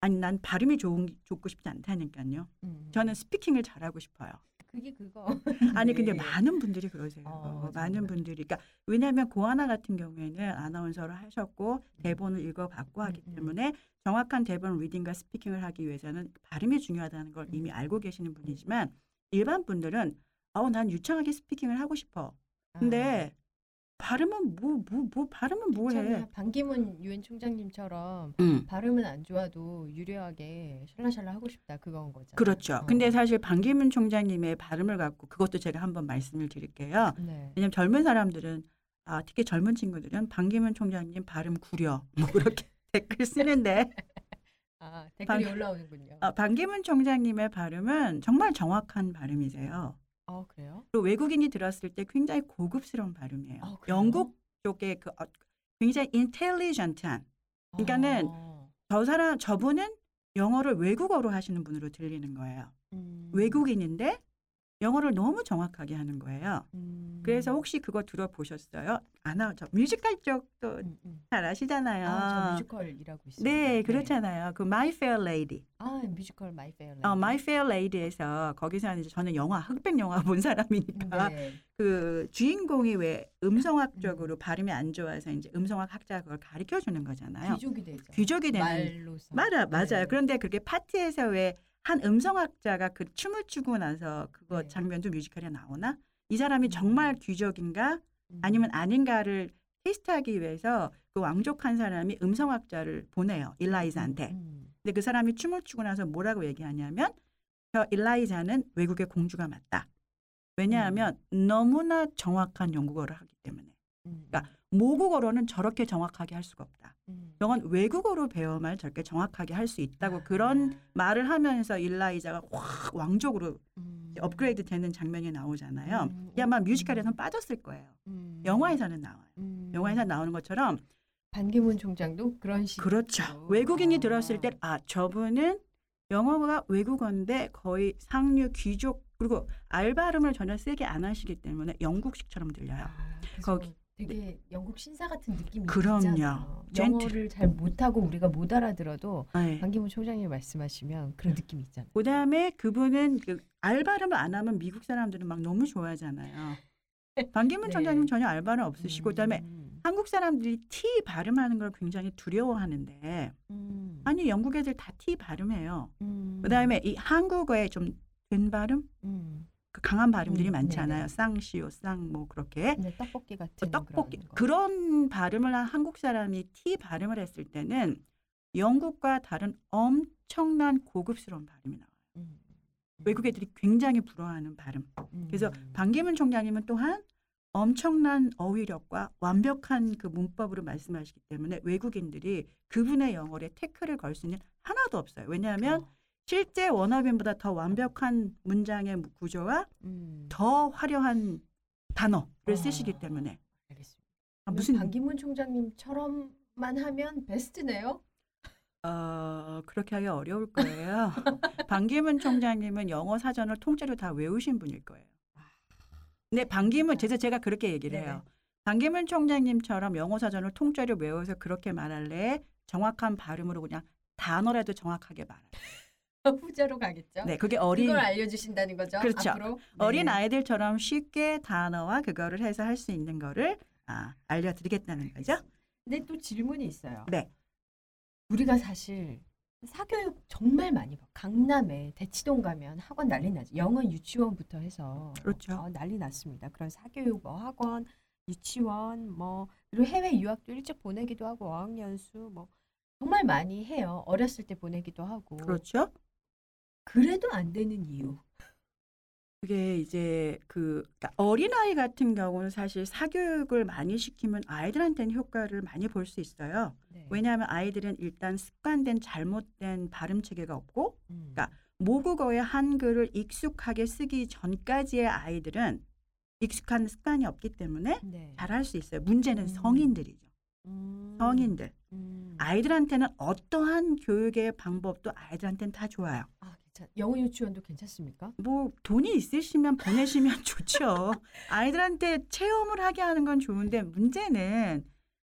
아니 난 발음이 좋은 좋고 싶지 않다니까요. 음. 저는 스피킹을 잘하고 싶어요. 그게 그거. 아니 근데 네. 많은 분들이 그러세요. 어, 많은. 분들이 그러니까 왜냐하면 고하나 같은 경우에는 아나운서를 하셨고 대본을 읽어봤고 하기 음, 음. 때문에 정확한 대본 리딩과 스피킹을 하기 위해서는 발음이 중요하다는 걸 이미 음. 알고 계시는 분이지만 일반 분들은 어난 유창하게 스피킹을 하고 싶어. 근데 발음은 뭐 뭐 뭐 발음은 뭐해? 반기문 유엔 총장님처럼 음. 발음은 안 좋아도 유려하게 샬라샬라 하고 싶다 그건 거죠. 그렇죠. 어. 근데 사실 반기문 총장님의 발음을 갖고 그것도 제가 한번 말씀을 드릴게요. 네. 왜냐면 젊은 사람들은 아 특히 젊은 친구들은 반기문 총장님 발음 구려 뭐 그렇게 댓글 쓰는데 아 댓글이 반- 올라오는군요. 아, 반기문 총장님의 발음은 정말 정확한 발음이세요. 어 그래요? 또 외국인이 들었을 때 굉장히 고급스러운 발음이에요. 어? 영국 쪽에 그 어, 굉장히 인텔리전트한 그러니까는 아, 저 사람 저분은 영어를 외국어로 하시는 분으로 들리는 거예요. 음, 외국인인데 영어를 너무 정확하게 하는 거예요. 음, 그래서 혹시 그거 들어보셨어요? 아나 저 뮤지컬 쪽도 음, 음. 잘 아시잖아요. 아, 저 뮤지컬 일하고 있어요. 네, 그렇잖아요. 그 My Fair Lady. 아 뮤지컬 My Fair 어, My Fair Lady에서 거기서 이제 저는 영화 흑백 영화 본 사람이니까 네. 그 주인공이 왜 음성학적으로 발음이 안 좋아서 이제 음성학 학자가 그걸 가르쳐 주는 거잖아요. 귀족이 되죠. 귀족이 되는 말로서. 맞아 맞아요. 네. 그런데 그렇게 파티에서 왜 한 음성학자가 그 춤을 추고 나서 그거 네. 장면도 뮤지컬에 나오나? 이 사람이 음. 정말 귀족인가 음. 아니면 아닌가를 테스트하기 위해서 그 왕족한 사람이 음성학자를 보내요 일라이자한테. 음. 근데 그 사람이 춤을 추고 나서 뭐라고 얘기하냐면 저 일라이자는 외국의 공주가 맞다. 왜냐하면 너무나 정확한 영국어를 하기 때문에 음. 그러니까 모국어로는 저렇게 정확하게 할 수가 없다. 음. 영어는 외국어로 배워만 저렇게 정확하게 할 수 있다고 아. 그런 말을 하면서 일라이자가 확 왕족으로 음. 업그레이드 되는 장면이 나오잖아요. 음. 이게 아마 뮤지컬에서는 빠졌을 거예요. 음. 영화에서는 나와요. 음. 영화에서 나오는 것처럼 반기문 총장도 그런 식으로 그렇죠. 외국인이 들었을 때 아 저분은 영어가 외국어인데 거의 상류 귀족 그리고 알 발음을 전혀 세게 안 하시기 때문에 영국식처럼 들려요. 아, 거기- 되게 영국 신사 같은 느낌이 그럼요. 있잖아요. 영어를 잘 못하고 우리가 못 알아들어도 네. 반기문 총장님 말씀하시면 그런 느낌이 있잖아요. 그다음에 그분은 그알 발음을 안 하면 미국 사람들은 막 너무 좋아하잖아요. 반기문 네. 총장님 전혀 알 발음 없으시고 그다음에 음. 한국 사람들이 T 발음하는 걸 굉장히 두려워하는데 음. 아니 영국 애들 다 T 발음해요. 음. 그다음에 이 한국어의 좀 된 발음, 음. 그 강한 발음들이 음, 많잖아요. 네네. 쌍시오, 쌍 뭐 그렇게 네, 떡볶이 같은 뭐 떡볶이 그런 거. 그런 발음을 한 한국 사람이 T 발음을 했을 때는 영국과 다른 엄청난 고급스러운 발음이 나와요. 음. 외국 애들이 굉장히 부러워하는 발음. 그래서 음. 반기문 총장님은 또한 엄청난 어휘력과 완벽한 그 문법으로 말씀하시기 때문에 외국인들이 그분의 영어에 태클을 걸 수 있는 하나도 없어요. 왜냐하면 어. 실제 원어민보다 더 완벽한 문장의 구조와 음. 더 화려한 단어를 어. 쓰시기 때문에 알겠습니다. 아, 무슨 반기문 총장님처럼만 하면 베스트네요. 어, 그렇게 하기 어려울 거예요. 반기문 총장님은 영어 사전을 통째로 다 외우신 분일 거예요. 근데 반기문 제가 제가 그렇게 얘기를 해요. 네네. 반기문 총장님처럼 영어 사전을 통째로 외워서 그렇게 말할래? 정확한 발음으로 그냥 단어라도 정확하게 말할래? 후자로 가겠죠. 네, 그게 어린 그걸 알려주신다는 거죠. 그렇죠. 앞으로 네. 어린 아이들처럼 쉽게 단어와 그거를 해서 할 수 있는 거를 아, 알려드리겠다는 거죠. 근데 또 질문이 있어요. 네. 우리가 사실 사교육 정말 많이 봐. 강남에 대치동 가면 학원 난리 나죠. 영어 유치원부터 해서 그렇죠. 어, 난리 났습니다. 그런 사교육 뭐 학원, 유치원 뭐 그리고 해외 유학도 일찍 보내기도 하고 어학연수 뭐 정말 많이 해요. 어렸을 때 보내기도 하고. 그렇죠. 그래도 안 되는 이유. 그게 이제 그 그러니까 어린아이 같은 경우는 사실 사교육을 많이 시키면 아이들한테는 효과를 많이 볼 수 있어요. 네. 왜냐하면 아이들은 일단 습관된 잘못된 발음 체계가 없고 음. 그러니까 모국어의 한글을 익숙하게 쓰기 전까지의 아이들은 익숙한 습관이 없기 때문에 네. 잘할 수 있어요. 문제는 음. 성인들이죠. 음. 성인들. 음. 아이들한테는 어떠한 교육의 방법도 아이들한테는 다 좋아요. 아, 괜찮. 영어 유치원도 괜찮습니까? 뭐 돈이 있으시면 보내시면 좋죠. 아이들한테 체험을 하게 하는 건 좋은데 문제는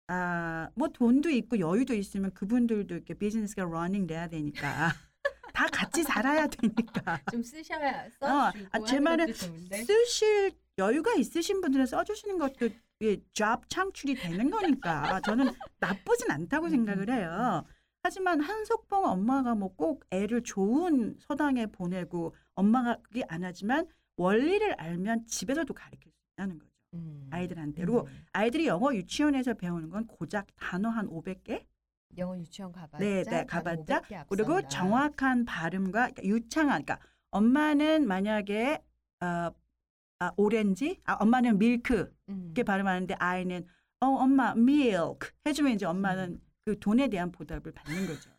아 뭐 돈도 있고 여유도 있으면 그분들도 이렇게 비즈니스가 running 돼야 되니까 다 같이 살아야 되니까 좀 쓰셔야 어, 써주고 아, 제 말은. 쓰실 여유가 있으신 분들은 써주시는 것도 예, job 창출이 되는 거니까 저는 나쁘진 않다고 음, 생각을 음, 해요. 하지만 한석봉 엄마가 뭐 꼭 애를 좋은 서당에 보내고 엄마가 그게 안 하지만 원리를 알면 집에서도 가르칠 수 있다는 거죠. 음. 아이들한테. 그리고 음. 아이들이 영어 유치원에서 배우는 건 고작 단어 한 500개? 영어 유치원 가봤자 네, 네, 가봤자. 500개 그리고. 정확한 발음과 그러니까 유창한 그러니까 엄마는 만약에 어, 아, 오렌지, 아, 엄마는 밀크 음. 이렇게 발음하는데 아이는 어 엄마 milk 해주면 이제 엄마는 음. 그 돈에 대한 보답을 받는 거죠.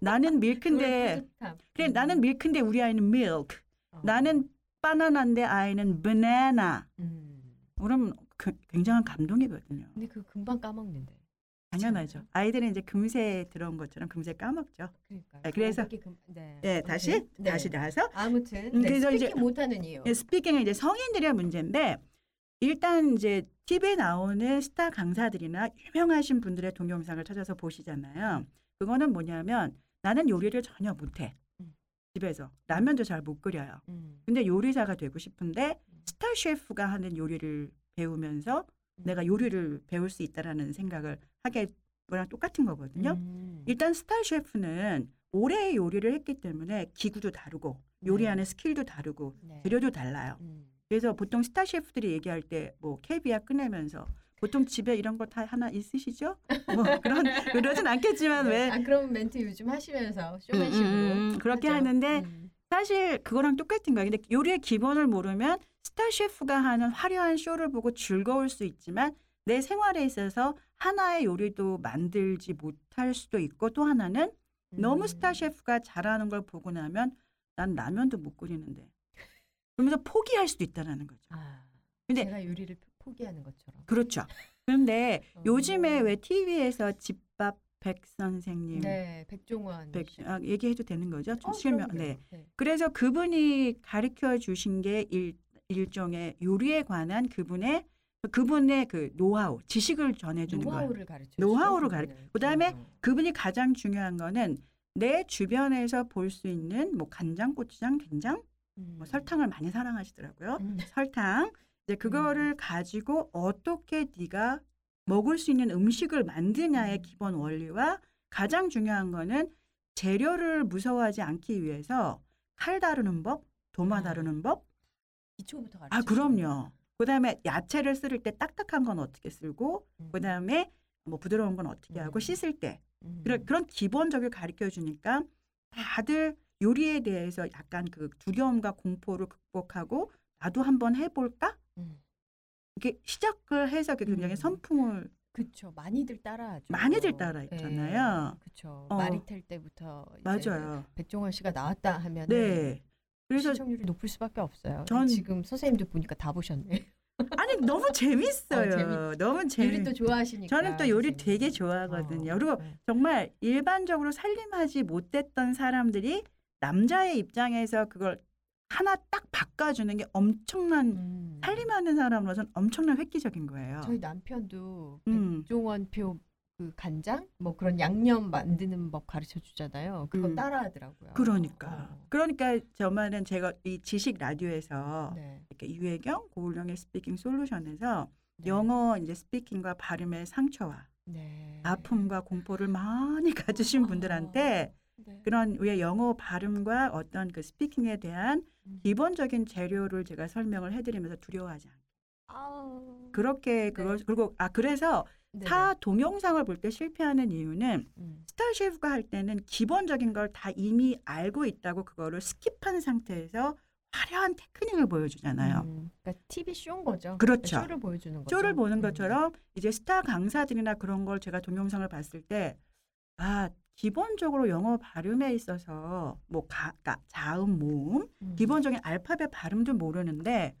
나는 밀크인데. 그래 음. 나는 밀크인데 우리 아이는 milk. 어. 나는 바나나인데 아이는 banana. 음. 그럼 그- 굉장한 감동이거든요. 근데 그 금방 까먹는데. 당연하죠. 아이들은 이제 금세 들어온 것처럼 금세 까먹죠. 그러니까. 네, 그래서- 금... 네. 네, 다시 네. 다시 나와서 아무튼 음, 네, 그래서 이제- 못하는 이유. 예, 스피킹은 이제 성인들의 문제인데 일단 이제 TV에 나오는 스타 강사들이나 유명하신 분들의 동영상을 찾아서 보시잖아요. 그거는 뭐냐면 나는 요리를 전혀 못해. 음. 집에서 라면도 잘 못 끓여요. 음. 근데 요리사가 되고 싶은데 음. 스타 셰프가 하는 요리를 배우면서 음. 내가 요리를 배울 수 있다라는 생각을 하게 거랑 똑같은 거거든요. 음. 일단 스타 셰프는 오래 요리를 했기 때문에 기구도 다르고 요리하는 skill도 다르고 네. 재료도 달라요. 음. 그래서 보통 스타 셰프들이 얘기할 때 뭐 캐비아 꺼내면서 보통 집에 이런 거 다 하나 있으시죠? 뭐 그런 그러진 않겠지만 왜 아 그런 멘트 요즘 하시면서 음, 쇼맨식으로 음, 음, 그렇게 하죠. 하는데 음. 사실 그거랑 똑같은 거예요. 근데 요리의 기본을 모르면 스타 셰프가 하는 화려한 쇼를 보고 즐거울 수 있지만 내 생활에 있어서 하나의 요리도 만들지 못할 수도 있고 또 하나는 너무 음. 스타 셰프가 잘하는 걸 보고 나면 난 라면도 못 끓이는데 그러면서 포기할 수도 있다라는 거죠. 아, 근데- 제가 요리를 포- 포기하는 것처럼. 그렇죠. 그런데 어. 요즘에 왜 TV에서 집밥 백 선생님 네, 백종원 백, 씨. 아, 얘기해도 되는 거죠? 좀 어, 실명. 네. 네. 그래서 그분이 가르쳐 주신 게 일, 일종의 요리에 관한 그분의 그분의 그 노하우, 지식을 전해 주는 거예요. 노하우를 가르쳐. 노하우를 주죠, 가르- 그분은. 그다음에 어. 그분이 가장 중요한 거는 내 주변에서 볼 수 있는 뭐 간장, 고추장, 된장, 음. 뭐 설탕을 많이 사랑하시더라고요. 음. 설탕. 이제 그거를 가지고 어떻게 네가 먹을 수 있는 음식을 만드냐의 음. 기본 원리와 가장 중요한 거는 재료를 무서워하지 않기 위해서 칼 다루는 법, 도마 아. 다루는 법. 기초부터 가르쳐. 아, 그럼요. 그다음에 야채를 쓸 때 딱딱한 건 어떻게 쓸고 음. 그다음에 뭐 부드러운 건 어떻게 하고 음. 씻을 때 음. 그런 그런 기본적을 가르쳐 주니까 다들 요리에 대해서 약간 그 두려움과 공포를 극복하고 나도 한번 해볼까? 음. 이렇게 시작을 해서 그 굉장히 음. 선풍을 그쵸. 많이들 따라하죠. 많이들 따라 했잖아요. 그쵸. 어. 마리텔 때부터 이제 맞아요. 백종원 씨가 나왔다 하면 네. 그래서 시청률이 높을 수밖에 없어요. 전- 지금 선생님들 보니까 다 보셨네. 아니 너무 재밌어요. 어, 너무 요리 재밌. 또 좋아하시니까. 저는 또 요리 선생님. 되게 좋아하거든요. 어, 그리고 네. 정말 일반적으로 살림하지 못했던 사람들이 남자의 입장에서 그걸 하나 딱 바꿔주는 게 엄청난 음. 살림하는 사람으로서는 엄청난 획기적인 거예요. 저희 남편도 음. 백종원표 그 간장 뭐 그런 양념 만드는 법 가르쳐 주잖아요. 그거 음. 따라 하더라고요. 그러니까. 어. 그러니까 저만은 제가 이 지식 라디오에서 네. 이렇게 유혜경 고울령의 스피킹 솔루션에서 네. 영어 이제 speaking과 발음의 상처와 네. 아픔과 공포를 많이 가지신 어. 분들한테 네. 그런 왜 영어 발음과 어떤 그 speaking에 대한 음. 기본적인 재료를 제가 설명을 해드리면서 두려워하지 않게 아우. 그렇게 그걸 그리고 아 그래서 네네. 타 동영상을 볼 때 실패하는 이유는 음. 스타 셰프가 할 때는 기본적인 걸 다 이미 알고 있다고 그거를 skip한 상태에서 화려한 테크닉을 보여주잖아요. 음. 그러니까 TV 쇼인 거죠. 그렇죠. 쇼를 보여주는 거죠. 쇼를 보는 음. 것처럼 이제 스타 강사들이나 그런 걸 제가 동영상을 봤을 때 아, 기본적으로 영어 발음에 있어서 뭐 가, 가, 자음, 모음, 음. 기본적인 알파벳 발음도 모르는데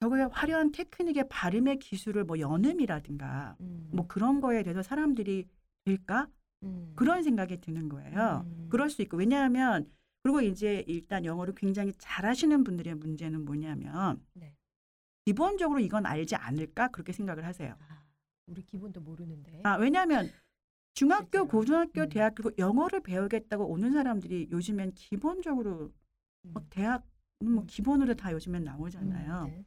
저거의 화려한 테크닉의 발음의 기술을 뭐 연음이라든가 음. 뭐 그런 거에 대해서 사람들이 될까? 음. 그런 생각이 드는 거예요. 음. 그럴 수 있고 왜냐하면 그리고 이제 일단 영어를 굉장히 잘하시는 분들의 문제는 뭐냐면 네. 기본적으로 이건 알지 않을까 그렇게 생각을 하세요. 아, 우리 기본도 모르는데. 아 왜냐하면 중학교, 실제로. 고등학교, 음. 대학 그리고 영어를 배우겠다고 오는 사람들이 요즘엔 기본적으로 음. 뭐 대학 뭐 음. 기본으로 다 요즘엔 나오잖아요. 음, 네.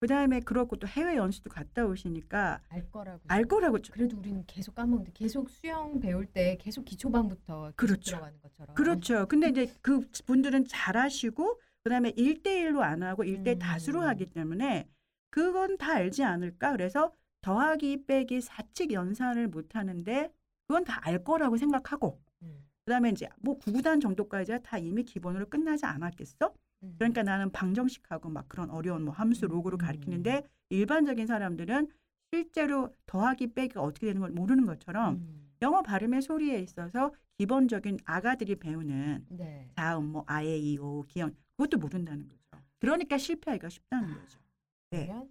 그다음에 그렇고 또 해외 연수도 갔다 오시니까 알 거라고. 알 거라고 좀- 그래도 우리는 계속 까먹는데 계속 수영 배울 때 계속 기초반부터 계속 그렇죠. 들어가는 것처럼. 그렇죠. 근데 이제 그 분들은 잘하시고 그다음에 일대일로안 하고 일대 음. 다수로 하기 때문에 그건 다 알지 않을까? 그래서 더하기 빼기 사칙 연산을 못 하는데 그건 다 알 거라고 생각하고 음, 그다음에 이제 뭐 구구단 정도까지야 다 이미 기본으로 끝나지 않았겠어? 음. 그러니까 나는 방정식하고 막 그런 어려운 뭐 함수 음, 로그를 음. 가리키는데 일반적인 사람들은 실제로 더하기 빼기가 어떻게 되는 걸 모르는 것처럼 음. 영어 발음의 소리에 있어서 기본적인 아가들이 배우는 네. 자음 뭐 아에 이오 기형 그것도 모른다는 거죠. 그러니까 실패하기가 쉽다는 거죠. 네. 그러면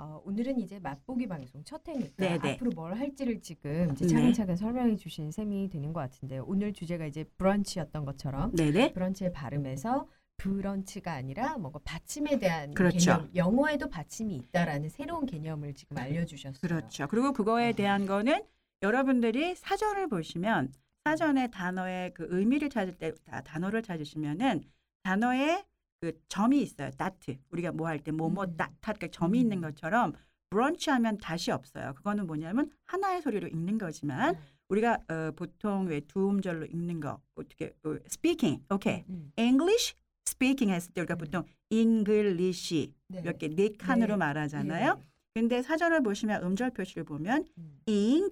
어, 오늘은 이제 맛보기 방송 첫 회니까 네, 네. 앞으로 뭘 할지를 지금 이제 네. 차근차근 설명해 주신 셈이 되는 것 같은데 오늘 주제가 이제 브런치였던 것처럼 네네. 브런치의 발음에서 브런치가 아니라 뭔가 받침에 대한 그렇죠. 개념, 영어에도 받침이 있다라는 새로운 개념을 지금 알려주셨어요. 그렇죠. 그리고 그거에 대한 거는 여러분들이 사전을 보시면 사전에 단어의 그 의미를 찾을 때 다- 단어를 찾으시면은 단어에 그 점이 있어요. 다트. 우리가 뭐 할 때 뭐뭐 음. 다트 그러니까 점이 있는 음. 것처럼 브런치 하면 다시 없어요. 그거는 뭐냐면 하나의 소리로 읽는 거지만 네. 우리가 어, 보통 왜 두 음절로 읽는 거 어떻게 어, speaking, 오케이, 음, English speaking 했을 때 우리가 음. 보통 English 네. 몇개 네 칸으로 네. 말하잖아요. 예. 근데 사전을 보시면 음절 표시를 보면 음. ing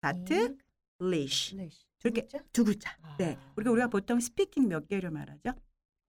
다트 잉, lish. 저렇게 두 글자? 두 글자. 네, 아. 우리가 우리가 보통 speaking 몇 개로 말하죠?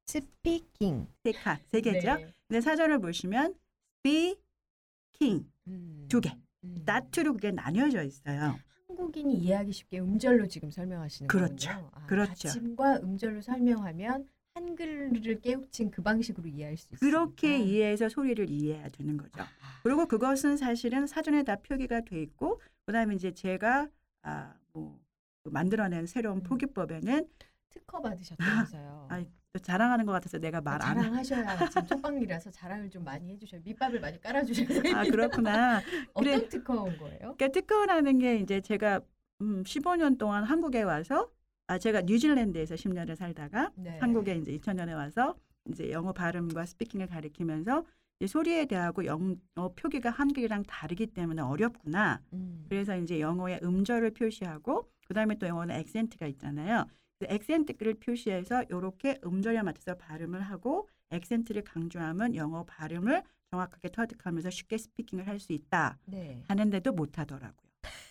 스피킹. 세 칸, 세 개죠. 네. 근데 사전을 보시면 speaking 음. 두 개. 음. 다트로 그게 나뉘어져 있어요. 한국인이 이해하기 쉽게 음절로 지금 설명하시는 그렇죠. 거군요. 아, 그렇죠. 받침과 음절로 설명하면 한글을 깨우친 그 방식으로 이해할 수 있습니다. 그렇게 이해해서 소리를 이해해야 되는 거죠. 아, 그리고 그것은 사실은 사전에 다 표기가 돼 있고 그다음에 이제 제가 아뭐 만들어낸 새로운 음. 표기법에는 특허 받으셨다면서요. 아, 또 자랑하는 것 같아서 내가 말안 해. 자랑하셔야 지금 첫방이라서 자랑을 좀 많이 해주셔요. 밑밥을 많이 깔아주셔야 돼요. 아 그렇구나. 어떤 그래. 특허 온 거예요? 그러니까 특허라는 게 이제 제가 음, 15년 동안 한국에 와서 아 제가 뉴질랜드에서 10년을 살다가 네. 한국에 이제 2000년에 와서 이제 영어 발음과 스피킹을 가리키면서 소리에 대하고 영어 표기가 한글이랑 다르기 때문에 어렵구나. 음. 그래서 이제 영어의 음절을 표시하고 그다음에 또 영어는 액센트가 있잖아요. 그래서 액센트를 표시해서 이렇게 음절에 맞춰서 발음을 하고 액센트를 강조하면 영어 발음을 정확하게 터득하면서 쉽게 스피킹을 할 수 있다 네. 하는데도 못 하더라고요.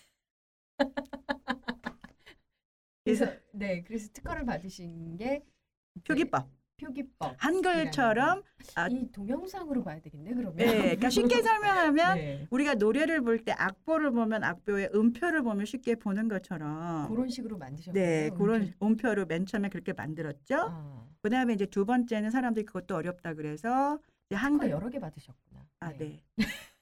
그래서 네, 그래서 특허를 받으신 게 표기법 표기법. 한글처럼 아. 이 동영상으로 봐야 되겠네 그러면. 네, 그러니까 쉽게 설명하면 네. 우리가 노래를 볼 때 악보를 보면 악보의 음표를 보면 쉽게 보는 것처럼 그런 식으로 만드셨어요. 네 그런 음표 를 맨 처음에 그렇게 만들었죠. 아, 그다음에 이제 두 번째는 사람들이 그것도 어렵다 그래서 이제 한글 여러 개 받으셨구나. 아 네.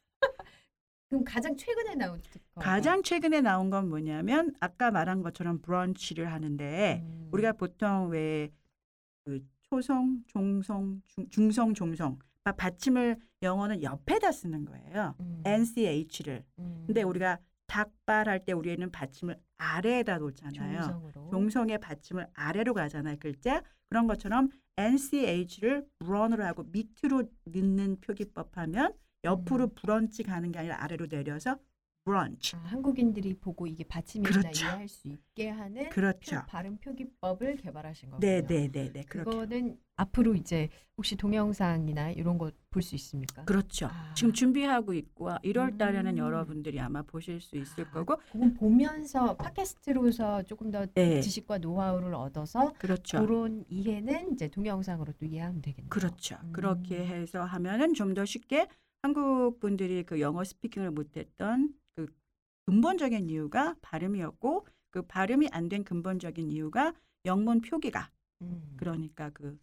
그럼 가장 최근에 나온 특허. 가장 최근에 나온 건 뭐냐면 아까 말한 것처럼 브런치를 하는데 음. 우리가 보통 왜그 초성, 종성, 중, 중성, 종성 바- 받침을 영어는 옆에다 쓰는 거예요. 음. NCH를. 음. 근데 우리가 닭발할 때 우리는 받침을 아래에다 놓잖아요. 종성으로. 종성의 받침을 아래로 가잖아요. 글자. 그런 것처럼 NCH를 브런으로 하고 밑으로 넣는 표기법 하면 옆으로 음. 브런치 가는 게 아니라 아래로 내려서 브런치. 아, 한국인들이 보고 이게 받침이나 그렇죠. 이해할 수 있게 하는 그렇죠. 표- 발음 표기법을 개발하신 거군요. 네, 네, 네, 네. 그렇게. 그거는 앞으로 이제 혹시 동영상이나 이런 거 볼 수 있습니까? 그렇죠. 아. 지금 준비하고 있고 1월 달에는 음. 여러분들이 아마 보실 수 있을 아, 거고. 그건 보면서 팟캐스트로서 조금 더 네. 지식과 노하우를 얻어서 그렇죠. 그런 이해는 이제 동영상으로 또 이해하면 되겠네요. 그렇죠. 음. 그렇게 해서 하면은 좀 더 쉽게 한국 분들이 그 영어 스피킹을 못했던 그 근본적인 이유가 발음이었고 그 발음이 안 된 근본적인 이유가 영문 표기가 음. 그러니까 그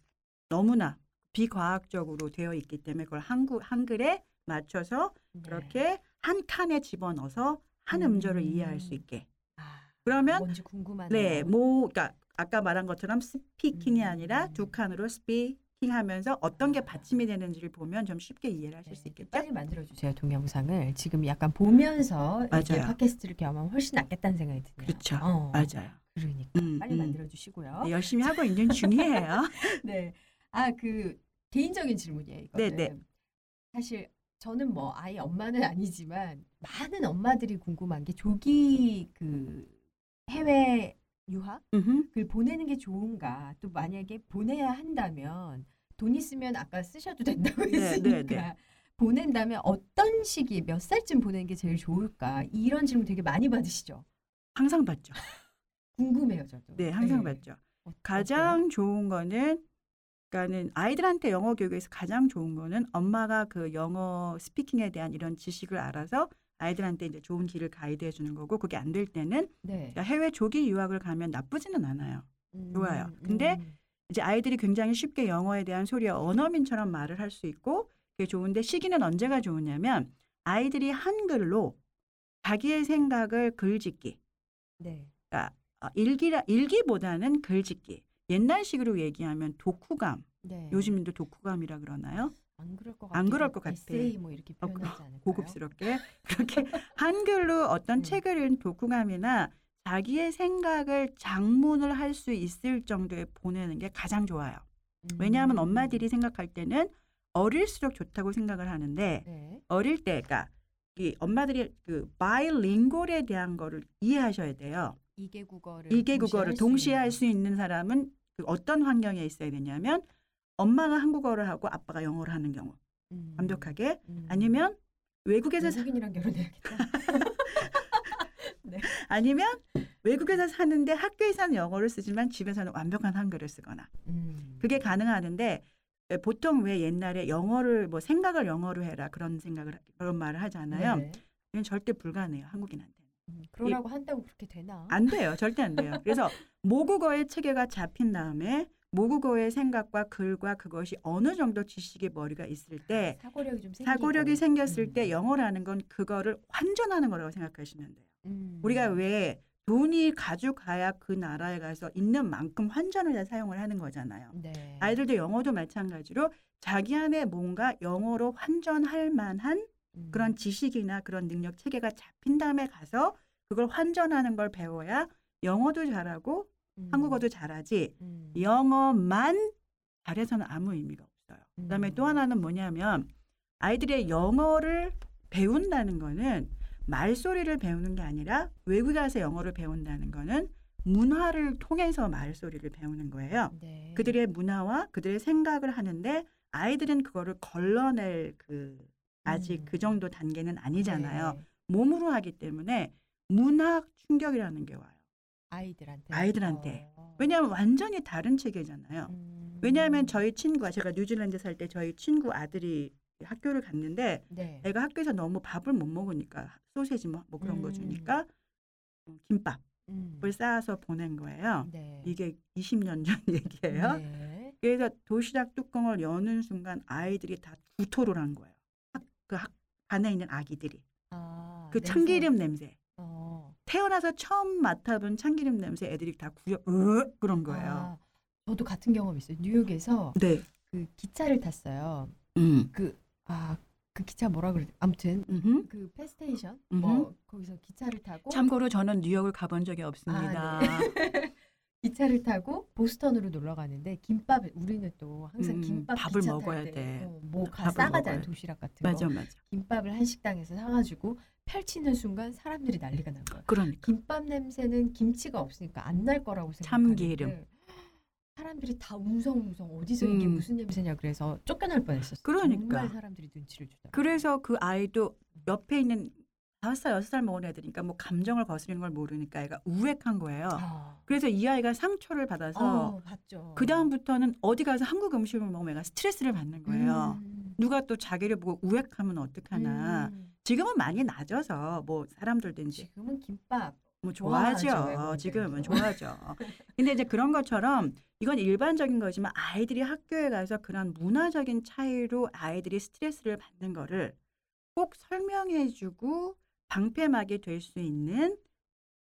너무나 비과학적으로 되어 있기 때문에 그걸 한국 한글에 맞춰서 네. 그렇게 한 칸에 집어넣어서 한 음절을 음. 이해할 수 있게. 아, 그러면 뭔지 궁금하네요. 네, 뭐 그러니까 아까 말한 것처럼 스피킹이 음. 아니라 두 칸으로 스피킹 하면서 어떤 게 받침이 되는지를 보면 좀 쉽게 이해를 하실 수 네, 있겠죠? 빨리 만들어 주세요 동영상을 지금 약간 보면서 맞아요. 팟캐스트를 경험하면 훨씬 낫겠다는 생각이 드네요. 그렇죠. 어, 맞아요. 그러니까 음, 빨리 음. 만들어 주시고요. 네, 열심히 하고 있는 중이에요. 네. 아, 그 개인적인 질문이에요, 이거는. 네, 네. 사실 저는 뭐 아이 엄마는 아니지만 많은 엄마들이 궁금한 게 조기 그 해외 유학을 음흠. 보내는 게 좋은가? 또 만약에 보내야 한다면 돈 있으면 아까 쓰셔도 된다고 네, 했으니까 네, 네. 보낸다면 어떤 시기 몇 살쯤 보내는 게 제일 좋을까? 이런 질문 되게 많이 받으시죠? 항상 받죠. 궁금해요, 저도. 네, 항상 받죠. 어- 가장 좋은 거는 그러니까는 아이들한테 영어 교육에서 가장 좋은 거는 엄마가 그 영어 스피킹에 대한 이런 지식을 알아서 아이들한테 이제 좋은 길을 가이드해 주는 거고 그게 안 될 때는 네. 그러니까 해외 조기 유학을 가면 나쁘지는 않아요. 음, 좋아요. 근데 음. 이제 아이들이 굉장히 쉽게 영어에 대한 소리에 언어민처럼 말을 할 수 있고 그게 좋은데 시기는 언제가 좋으냐면 아이들이 한글로 자기의 생각을 글짓기 네. 어, 일기라 일기보다는 글짓기 옛날식으로 얘기하면 독후감 네. 요즘도 독후감이라 그러나요? 안 그럴 것안 같아요. 그럴 것 같아. 에세이 뭐 이렇게 어, 표현하지 않을까요? 고급스럽게 그렇게 한글로 어떤 음. 책을 읽은 독후감이나 자기의 생각을 장문을 할 수 있을 정도에 보내는 게 가장 좋아요. 왜냐하면 음. 엄마들이 생각할 때는 어릴수록 좋다고 생각을 하는데 네. 어릴 때가 이 엄마들이 그 바이링골에 대한 거를 이해하셔야 돼요. 이개 국어를 동시에 국어를 할수 동시에 있는. 할수 있는 사람은 그 어떤 환경에 있어야 되냐면 엄마가 한국어를 하고 아빠가 영어를 하는 경우 음. 완벽하게 음. 아니면 외국에서 사, 외국인이랑 결혼해야겠다. 아니면 외국에서 사는데 학교에서는 영어를 쓰지만 집에서는 완벽한 한글을 쓰거나 음. 그게 가능하는데 에, 보통 왜 옛날에 영어를 뭐 생각을 영어로 해라 그런 생각을 그런 말을 하잖아요. 네. 이건 절대 불가능해요 한국인한테. 음, 그러라고 한다고 그렇게 되나? 안 돼요. 절대 안 돼요. 그래서 모국어의 체계가 잡힌 다음에 모국어의 생각과 글과 그것이 어느 정도 지식의 머리가 있을 때 사고력이 좀. 사고력이 생겼을 음. 때 영어라는 건 그거를 환전하는 거라고 생각하시면 돼요. 음. 우리가 왜 돈이 가져가야 그 나라에 가서 있는 만큼 환전을 다 사용을 하는 거잖아요. 네. 아이들도 영어도 마찬가지로 자기 안에 뭔가 영어로 환전할 만한 음. 그런 지식이나 그런 능력 체계가 잡힌 다음에 가서 그걸 환전하는 걸 배워야 영어도 잘하고 음. 한국어도 잘하지 음. 영어만 잘해서는 아무 의미가 없어요. 그다음에 음. 또 하나는 뭐냐면 아이들의 영어를 배운다는 거는 말소리를 배우는 게 아니라 외국에 가서 영어를 배운다는 거는 문화를 통해서 말소리를 배우는 거예요. 네. 그들의 문화와 그들의 생각을 하는데 아이들은 그거를 걸러낼 그 아직 음. 그 정도 단계는 아니잖아요. 네. 몸으로 하기 때문에 문학 충격이라는 게 와요. 아이들한테. 아이들한테. 어. 왜냐하면 완전히 다른 체계잖아요. 음. 왜냐하면 저희 친구가 제가 뉴질랜드 살 때 저희 친구 아들이 학교를 갔는데 네. 애가 학교에서 너무 밥을 못 먹으니까 소세지 뭐, 뭐 그런 거 음. 주니까 어, 김밥을 음. 싸서 보낸 거예요. 네. 이게 20년 전 얘기예요. 네. 그래서 도시락 뚜껑을 여는 순간 아이들이 다 구토를 한 거예요. 학, 그 학, 안에 있는 아기들이. 아, 그 냄새. 참기름 냄새. 어. 태어나서 처음 맡아본 참기름 냄새 애들이 다 구여, 으 그런 거예요. 아, 저도 같은 경험 있어요. 뉴욕에서 네. 그 기차를 탔어요. 음. 그 아, 그 기차 뭐라 그래? 아무튼 음흠. 그 패스테이션. 뭐 거기서 기차를 타고 참고로 저는 뉴욕을 가본 적이 없습니다. 아, 네. 기차를 타고 보스턴으로 놀러 가는데 김밥 우리는 또 항상 음, 김밥 밥을 기차 먹어야 때, 돼. 어, 뭐 싸가잖아요 먹어야 도시락 같은 맞아, 거 맞아. 김밥을 한 식당에서 사가지고 펼치는 순간 사람들이 난리가 난 거야. 그러니까. 김밥 냄새는 김치가 없으니까 안 날 거라고 참기름. 생각하는데 사람들이 다 웅성웅성 어디서 이게 음. 무슨 냄새냐 그래서 쫓겨날 뻔했었어. 그러니까. 정말 사람들이 눈치를 주더라고. 그래서 그 아이도 옆에 있는 다섯 살 여섯 살 먹은 애들이니까 뭐 감정을 거스르는 걸 모르니까 애가 우액한 거예요. 아. 그래서 이 아이가 상처를 받아서 어. 그 다음부터는 어디 가서 한국 음식을 먹으면 애가 스트레스를 받는 거예요. 음. 누가 또 자기를 보고 우액하면 어떡하나. 음. 지금은 많이 낮아서 뭐 사람들도 이제 지금은 김밥. 뭐 좋아하죠, 좋아하죠. 외국인들. 지금은 좋아하죠. 근데 이제 그런 것처럼 이건 일반적인 거지만 아이들이 학교에 가서 그런 문화적인 차이로 아이들이 스트레스를 받는 거를 꼭 설명해주고 방패막이 될 수 있는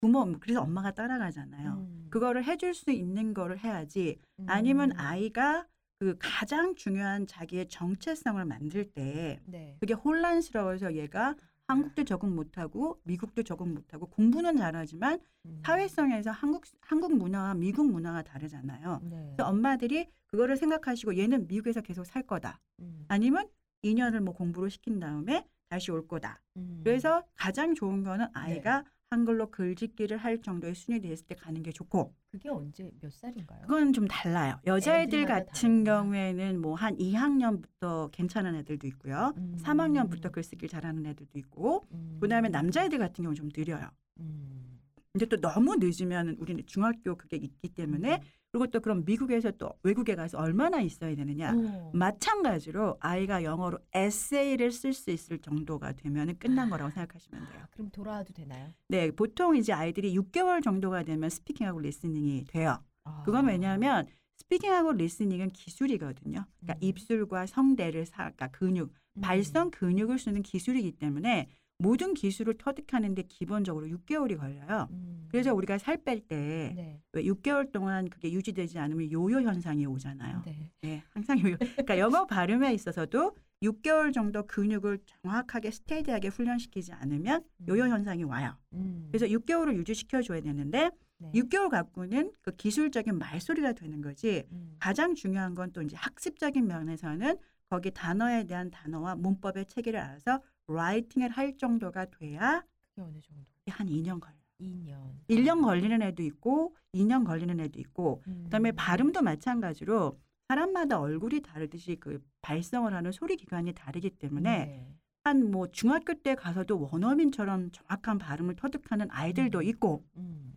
부모, 그래서 엄마가 따라가잖아요. 음. 그거를 해줄 수 있는 거를 해야지 아니면 음. 아이가 그 가장 중요한 자기의 정체성을 만들 때 네. 그게 혼란스러워서 얘가 한국도 적응 못하고 미국도 적응 못하고 공부는 잘하지만 음. 사회성에서 한국 한국 문화와 미국 문화가 다르잖아요. 네. 그래서 엄마들이 그거를 생각하시고 얘는 미국에서 계속 살 거다. 음. 아니면 2년을 뭐 공부를 시킨 다음에 다시 올 거다. 음. 그래서 가장 좋은 거는 아이가 한글로 글짓기를 할 정도의 수준이 됐을 때 가는 게 좋고 그게 언제 몇 살인가요? 그건 좀 달라요. 여자애들 같은 다르구나. 경우에는 뭐 한 2학년부터 괜찮은 애들도 있고요. 음. 3학년부터 글쓰기를 잘하는 애들도 있고 음. 그다음에 남자애들 같은 경우는 좀 느려요. 음. 근데 또 너무 늦으면 우리는 중학교 그게 있기 때문에 그리고 또 그럼 미국에서 또 외국에 가서 얼마나 있어야 되느냐. 어. 마찬가지로 아이가 영어로 에세이를 쓸 수 있을 정도가 되면 끝난 거라고 생각하시면 돼요. 아, 그럼 돌아와도 되나요? 네, 보통 이제 아이들이 6개월 정도가 되면 speaking하고 listening이 돼요. 아. 그건 왜냐하면 speaking하고 listening은 기술이거든요. 그러니까 음. 입술과 성대를 사, 그러니까 근육, 음. 발성 근육을 쓰는 기술이기 때문에 모든 기술을 터득하는데 기본적으로 6개월이 걸려요. 음. 그래서 우리가 살 뺄때 네. 왜 6개월 동안 그게 유지되지 않으면 요요 현상이 오잖아요. 네. 네, 항상 요요. 그러니까 영어 발음에 있어서도 6개월 정도 근육을 정확하게 스테이디하게 훈련시키지 않으면 요요 현상이 와요. 음. 그래서 6개월을 유지시켜 줘야 되는데 네. 6개월 갖고는 그 기술적인 말소리가 되는 거지. 음. 가장 중요한 건 또 이제 학습적인 면에서는 거기 단어에 대한 단어와 문법의 체계를 알아서 라이팅을 할 정도가 돼야 그게 어느 정도? 한 2년 걸려요. 2년. 1년 걸리는 애도 있고 2년 걸리는 애도 있고 그다음에 음. 발음도 마찬가지로 사람마다 얼굴이 다르듯이 그 발성을 하는 소리 기관이 다르기 때문에 네. 한뭐 중학교 때 가서도 원어민처럼 정확한 발음을 터득하는 아이들도 음. 있고 음.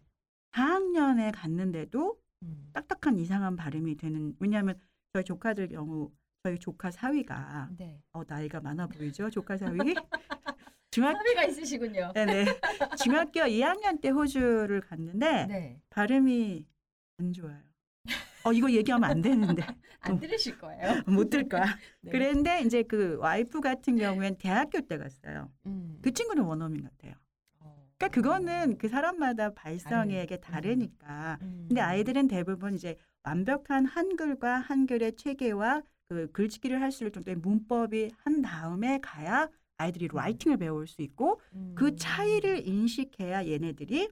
4학년에 갔는데도 음. 딱딱한 이상한 발음이 되는 왜냐하면 저희 조카들 경우 저희 조카 사위가 네. 어 나이가 많아 보이죠 조카 사위 중학 사비가 있으시군요. 네네 중학교 2학년 때 호주를 갔는데 네. 발음이 안 좋아요. 어 이거 얘기하면 안 되는데 안 들으실 거예요. 못 들 거야. 네. 그런데 이제 그 와이프 같은 경우엔 대학교 때 갔어요. 음. 그 친구는 원어민 같아요. 어. 그러니까 그거는 그 사람마다 발성에게 다른- 다르니까. 음. 근데 아이들은 대부분 이제 완벽한 한글과 한글의 체계와 그 글짓기를 할 수 있을 정도의 문법이 한 다음에 가야 아이들이 라이팅을 배울 수 있고 그 음. 차이를 인식해야 얘네들이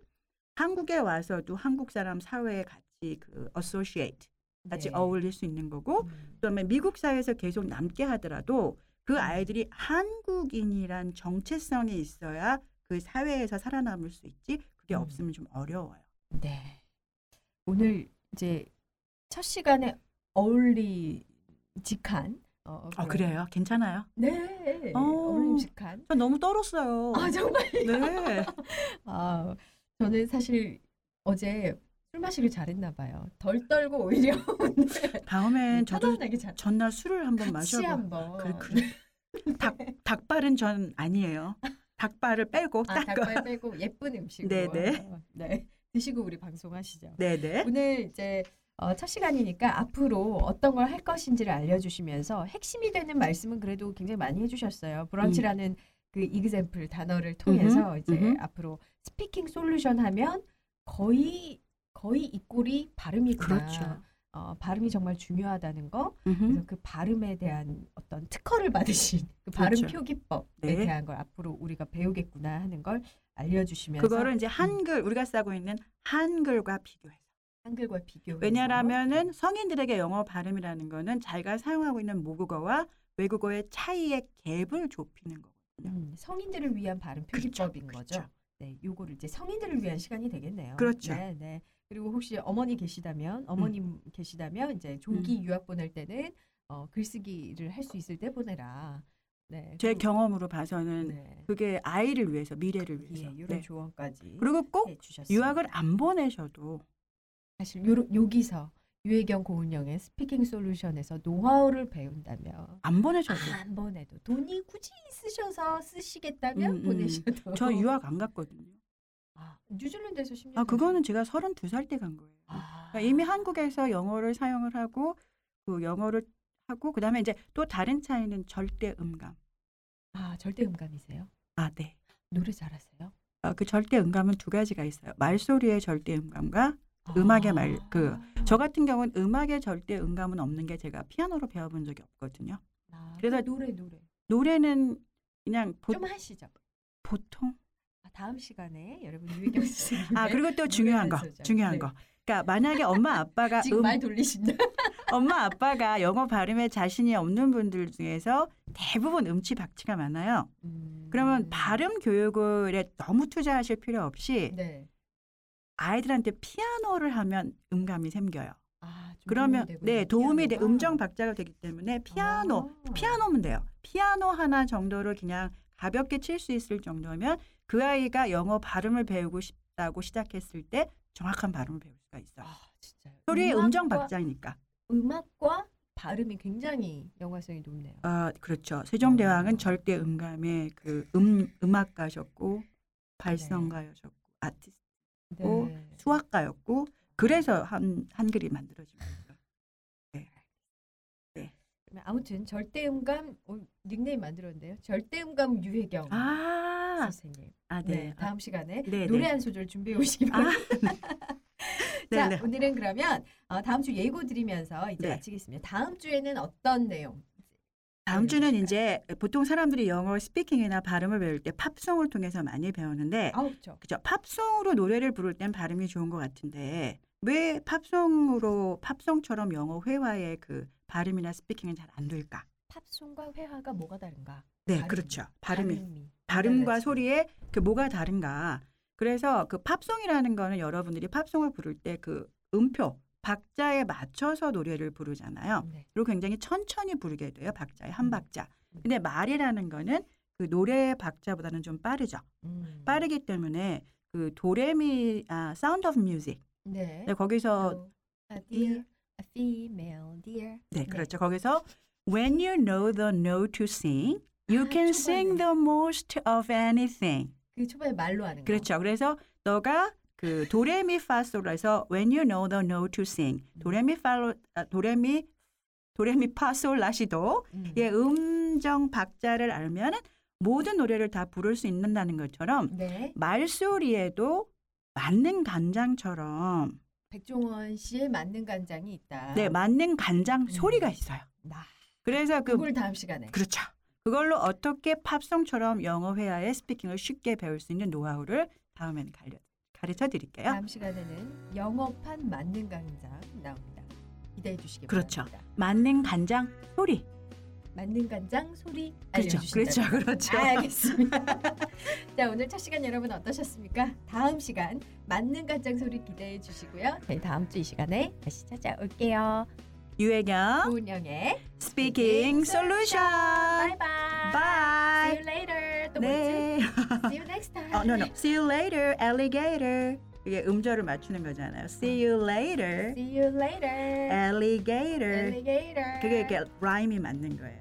한국에 와서도 한국 사람 사회에 같이 그 associate 같이 네. 어울릴 수 있는 거고 음. 그다음에 미국 사회에서 계속 남게 하더라도 그 음. 아이들이 한국인이란 정체성이 있어야 그 사회에서 살아남을 수 있지 그게 음. 없으면 좀 어려워요. 네. 오늘 이제 첫 시간에 어울리 직한 어, 아 그래요? 괜찮아요? 네. 어. 어울림직한. 저 너무 떨었어요. 아 정말. 네. 아 저는 사실 어제 술 마시길 잘했나 봐요. 덜 떨고 오히려 다음엔 저도 편안하게 잘. 전날 술을 한번 마셔봐. 한번. 그래 그래. 닭 닭발은 전 아니에요. 닭발을 빼고 아. 닭발 빼고 예쁜 음식으로. 네네. 네. 드시고 우리 방송하시죠. 네네. 오늘 이제 어, 첫 시간이니까 앞으로 어떤 걸 할 것인지를 알려주시면서 핵심이 되는 말씀은 그래도 굉장히 많이 해주셨어요. 브런치라는 그 example 단어를 통해서 음흠, 이제 음흠. 앞으로 speaking solution 하면 거의 거의 equal 발음이구나. 그렇죠. 어, 발음이 정말 중요하다는 거. 음흠. 그래서 그 발음에 대한 어떤 특허를 받으신 그 발음 그렇죠. 표기법에 네. 대한 걸 앞으로 우리가 배우겠구나 하는 걸 알려주시면서 그거를 이제 한글 우리가 쓰고 있는 한글과 비교해서. 한글과 비교. 왜냐하면은 성인들에게 영어 발음이라는 거는 자기가 사용하고 있는 모국어와 외국어의 차이의 갭을 좁히는 거거든요. 음, 성인들을 위한 발음 표기법인 그렇죠. 거죠. 네, 요거를 이제 성인들을 위한 시간이 되겠네요. 그렇죠. 네, 네. 그리고 혹시 어머니 계시다면 어머님 계시다면 이제 조기 음. 유학 보낼 때는 어, 글쓰기를 할 수 있을 때 보내라. 네. 제 그리고- 경험으로 봐서는 네. 그게 아이를 위해서 미래를 예, 위해서. 이런 네. 조언까지 그리고 꼭 해 주셨습니다. 유학을 안 보내셔도 사실 요, 여기서 유혜경 고은영의 speaking solution에서 노하우를 배운다면 안 보내셔도 안 보내도 돈이 굳이 있으셔서 쓰시겠다면 음, 음. 보내셔도 저 유학 안 갔거든요. 아, 뉴질랜드에서 10년 아 그거는 제가 32살 때 간 거예요. 아. 그러니까 이미 한국에서 영어를 사용을 하고 그 영어를 하고 그다음에 이제 또 다른 차이는 절대 음감. 아 절대 음감이세요? 아 네. 노래 잘하세요? 어, 그 절대 음감은 두 가지가 있어요. 말소리의 절대 음감과 음악의 말- 그 저 같은 경우는 음악의 절대 음감은 없는 게 제가 피아노로 배워본 적이 없거든요. 아, 그래서- 그 노래 노래 노래는 그냥 보, 좀 하시죠. 보통. 아, 다음 시간에 여러분 유혜경 선생님 아 그리고 또 중요한 거, 네. 소절. 중요한 네. 거. 그러니까 만약에 엄마 아빠가 지금 음, 말 돌리신다. 엄마 아빠가 영어 발음에 자신이 없는 분들 중에서 대부분 음치 박치가 많아요. 그러면 음. 발음 교육을 너무 투자하실 필요 없이 네. 아이들한테 피아노를 하면 음감이 생겨요. 아, 좀 그러면 도움이 네 되군요, 도움이 돼. 음정 박자가 되기 때문에 피아노 아. 피아노면 돼요. 피아노 하나 정도를 그냥 가볍게 칠 수 있을 정도면 그 아이가 영어 발음을 배우고 싶다고 시작했을 때 정확한 발음을 배울 수가 있어요. 아, 진짜요. 소리의 음악과- 음정 박자니까. 음악과 발음이 굉장히 연관성이 높네요. 아 그렇죠. 세종대왕은 아. 절대 음감의 그 음 음악가셨고 발성가였고 아티스트 어, 네. 수학가였고 그래서 한 한글이 만들어진 거죠. 그러면 아무튼 절대음감 어, 닉네임 만들었는데요. 절대음감 유혜경 아, 선생님. 아 네. 네. 다음 시간에 네, 노래 네. 한 소절 준비해 오시기 아, 바랍니다. 자, 네, 네. 오늘은 그러면 어, 다음 주 예고 드리면서 이제 네. 마치겠습니다. 다음 주에는 어떤 내용? 다음 주는 알려주실까요? 이제 보통 사람들이 영어 스피킹이나 발음을 배울 때 팝송을 통해서 많이 배우는데 아우, 죠 그죠? 팝송으로 노래를 부를 땐 발음이 좋은 것 같은데 왜 팝송으로 팝송처럼 영어 회화의 그 발음이나 스피킹은 잘 안 될까? 팝송과 회화가 뭐가 다른가? 네, 발음이. 그렇죠. 발음이 발음이. 발음과. 소리의 그 뭐가 다른가? 그래서 그 팝송이라는 거는 여러분들이 팝송을 부를 때 그 음표 박자에 맞춰서 노래를 부르잖아요. 네. 그리고 굉장히 천천히 부르게 돼요. 박자에 한 음. 박자. 근데 말이라는 거는 그 노래의 박자보다는 좀 빠르죠. 음. 빠르기 때문에 그 도레미 아 Sound of Music. 네. 네, 거기서 Oh, a deer, a female deer. 네, 그렇죠. 거기서 when you know the note to sing, you 아, can 초반에. sing the most of anything. 그 초반에 말로 하는 거. 그렇죠. 그래서 너가 그 도레미 파솔에서 when you know the note to sing, 도레미 파로 아, 도레미 도레미 파솔 라시도 음. 의 음정 박자를 알면 모든 노래를 다 부를 수 있는다는 것처럼 네. 말소리에도 맞는 간장처럼 백종원 씨의 맞는 간장이 있다. 네 맞는 간장 음. 소리가 있어요. 나. 그래서 그 그걸 다음 시간에. 그렇죠. 그걸로 어떻게 팝송처럼 영어 회화의 스피킹을 쉽게 배울 수 있는 노하우를 다음에는 가르, 가르쳐 드릴게요. 다음 시간에는 영어판 맞는 간장 나옵니다. 기대해 주시기 그렇죠. 바랍니다. 맞는 간장 소리. 맞는 간장 소리 그렇죠. 알려주신다. 그렇죠. 그렇죠. 아, 알겠습니다. 자 오늘 첫 시간 여러분 어떠셨습니까? 다음 시간 맞는 간장 소리 기대해 주시고요. 저희 다음 주 이 시간에 다시 찾아올게요. 유혜경 고은영의 Speaking Solution. 바이바이. See Bye. you later. 또 네. 뭐지? See you next time. 어, no, no. See you later, alligator. 이게 음절을 맞추는 거잖아요. See you later, See you later. alligator. Alligator. 그게 이렇게 라임이 맞는 거예요.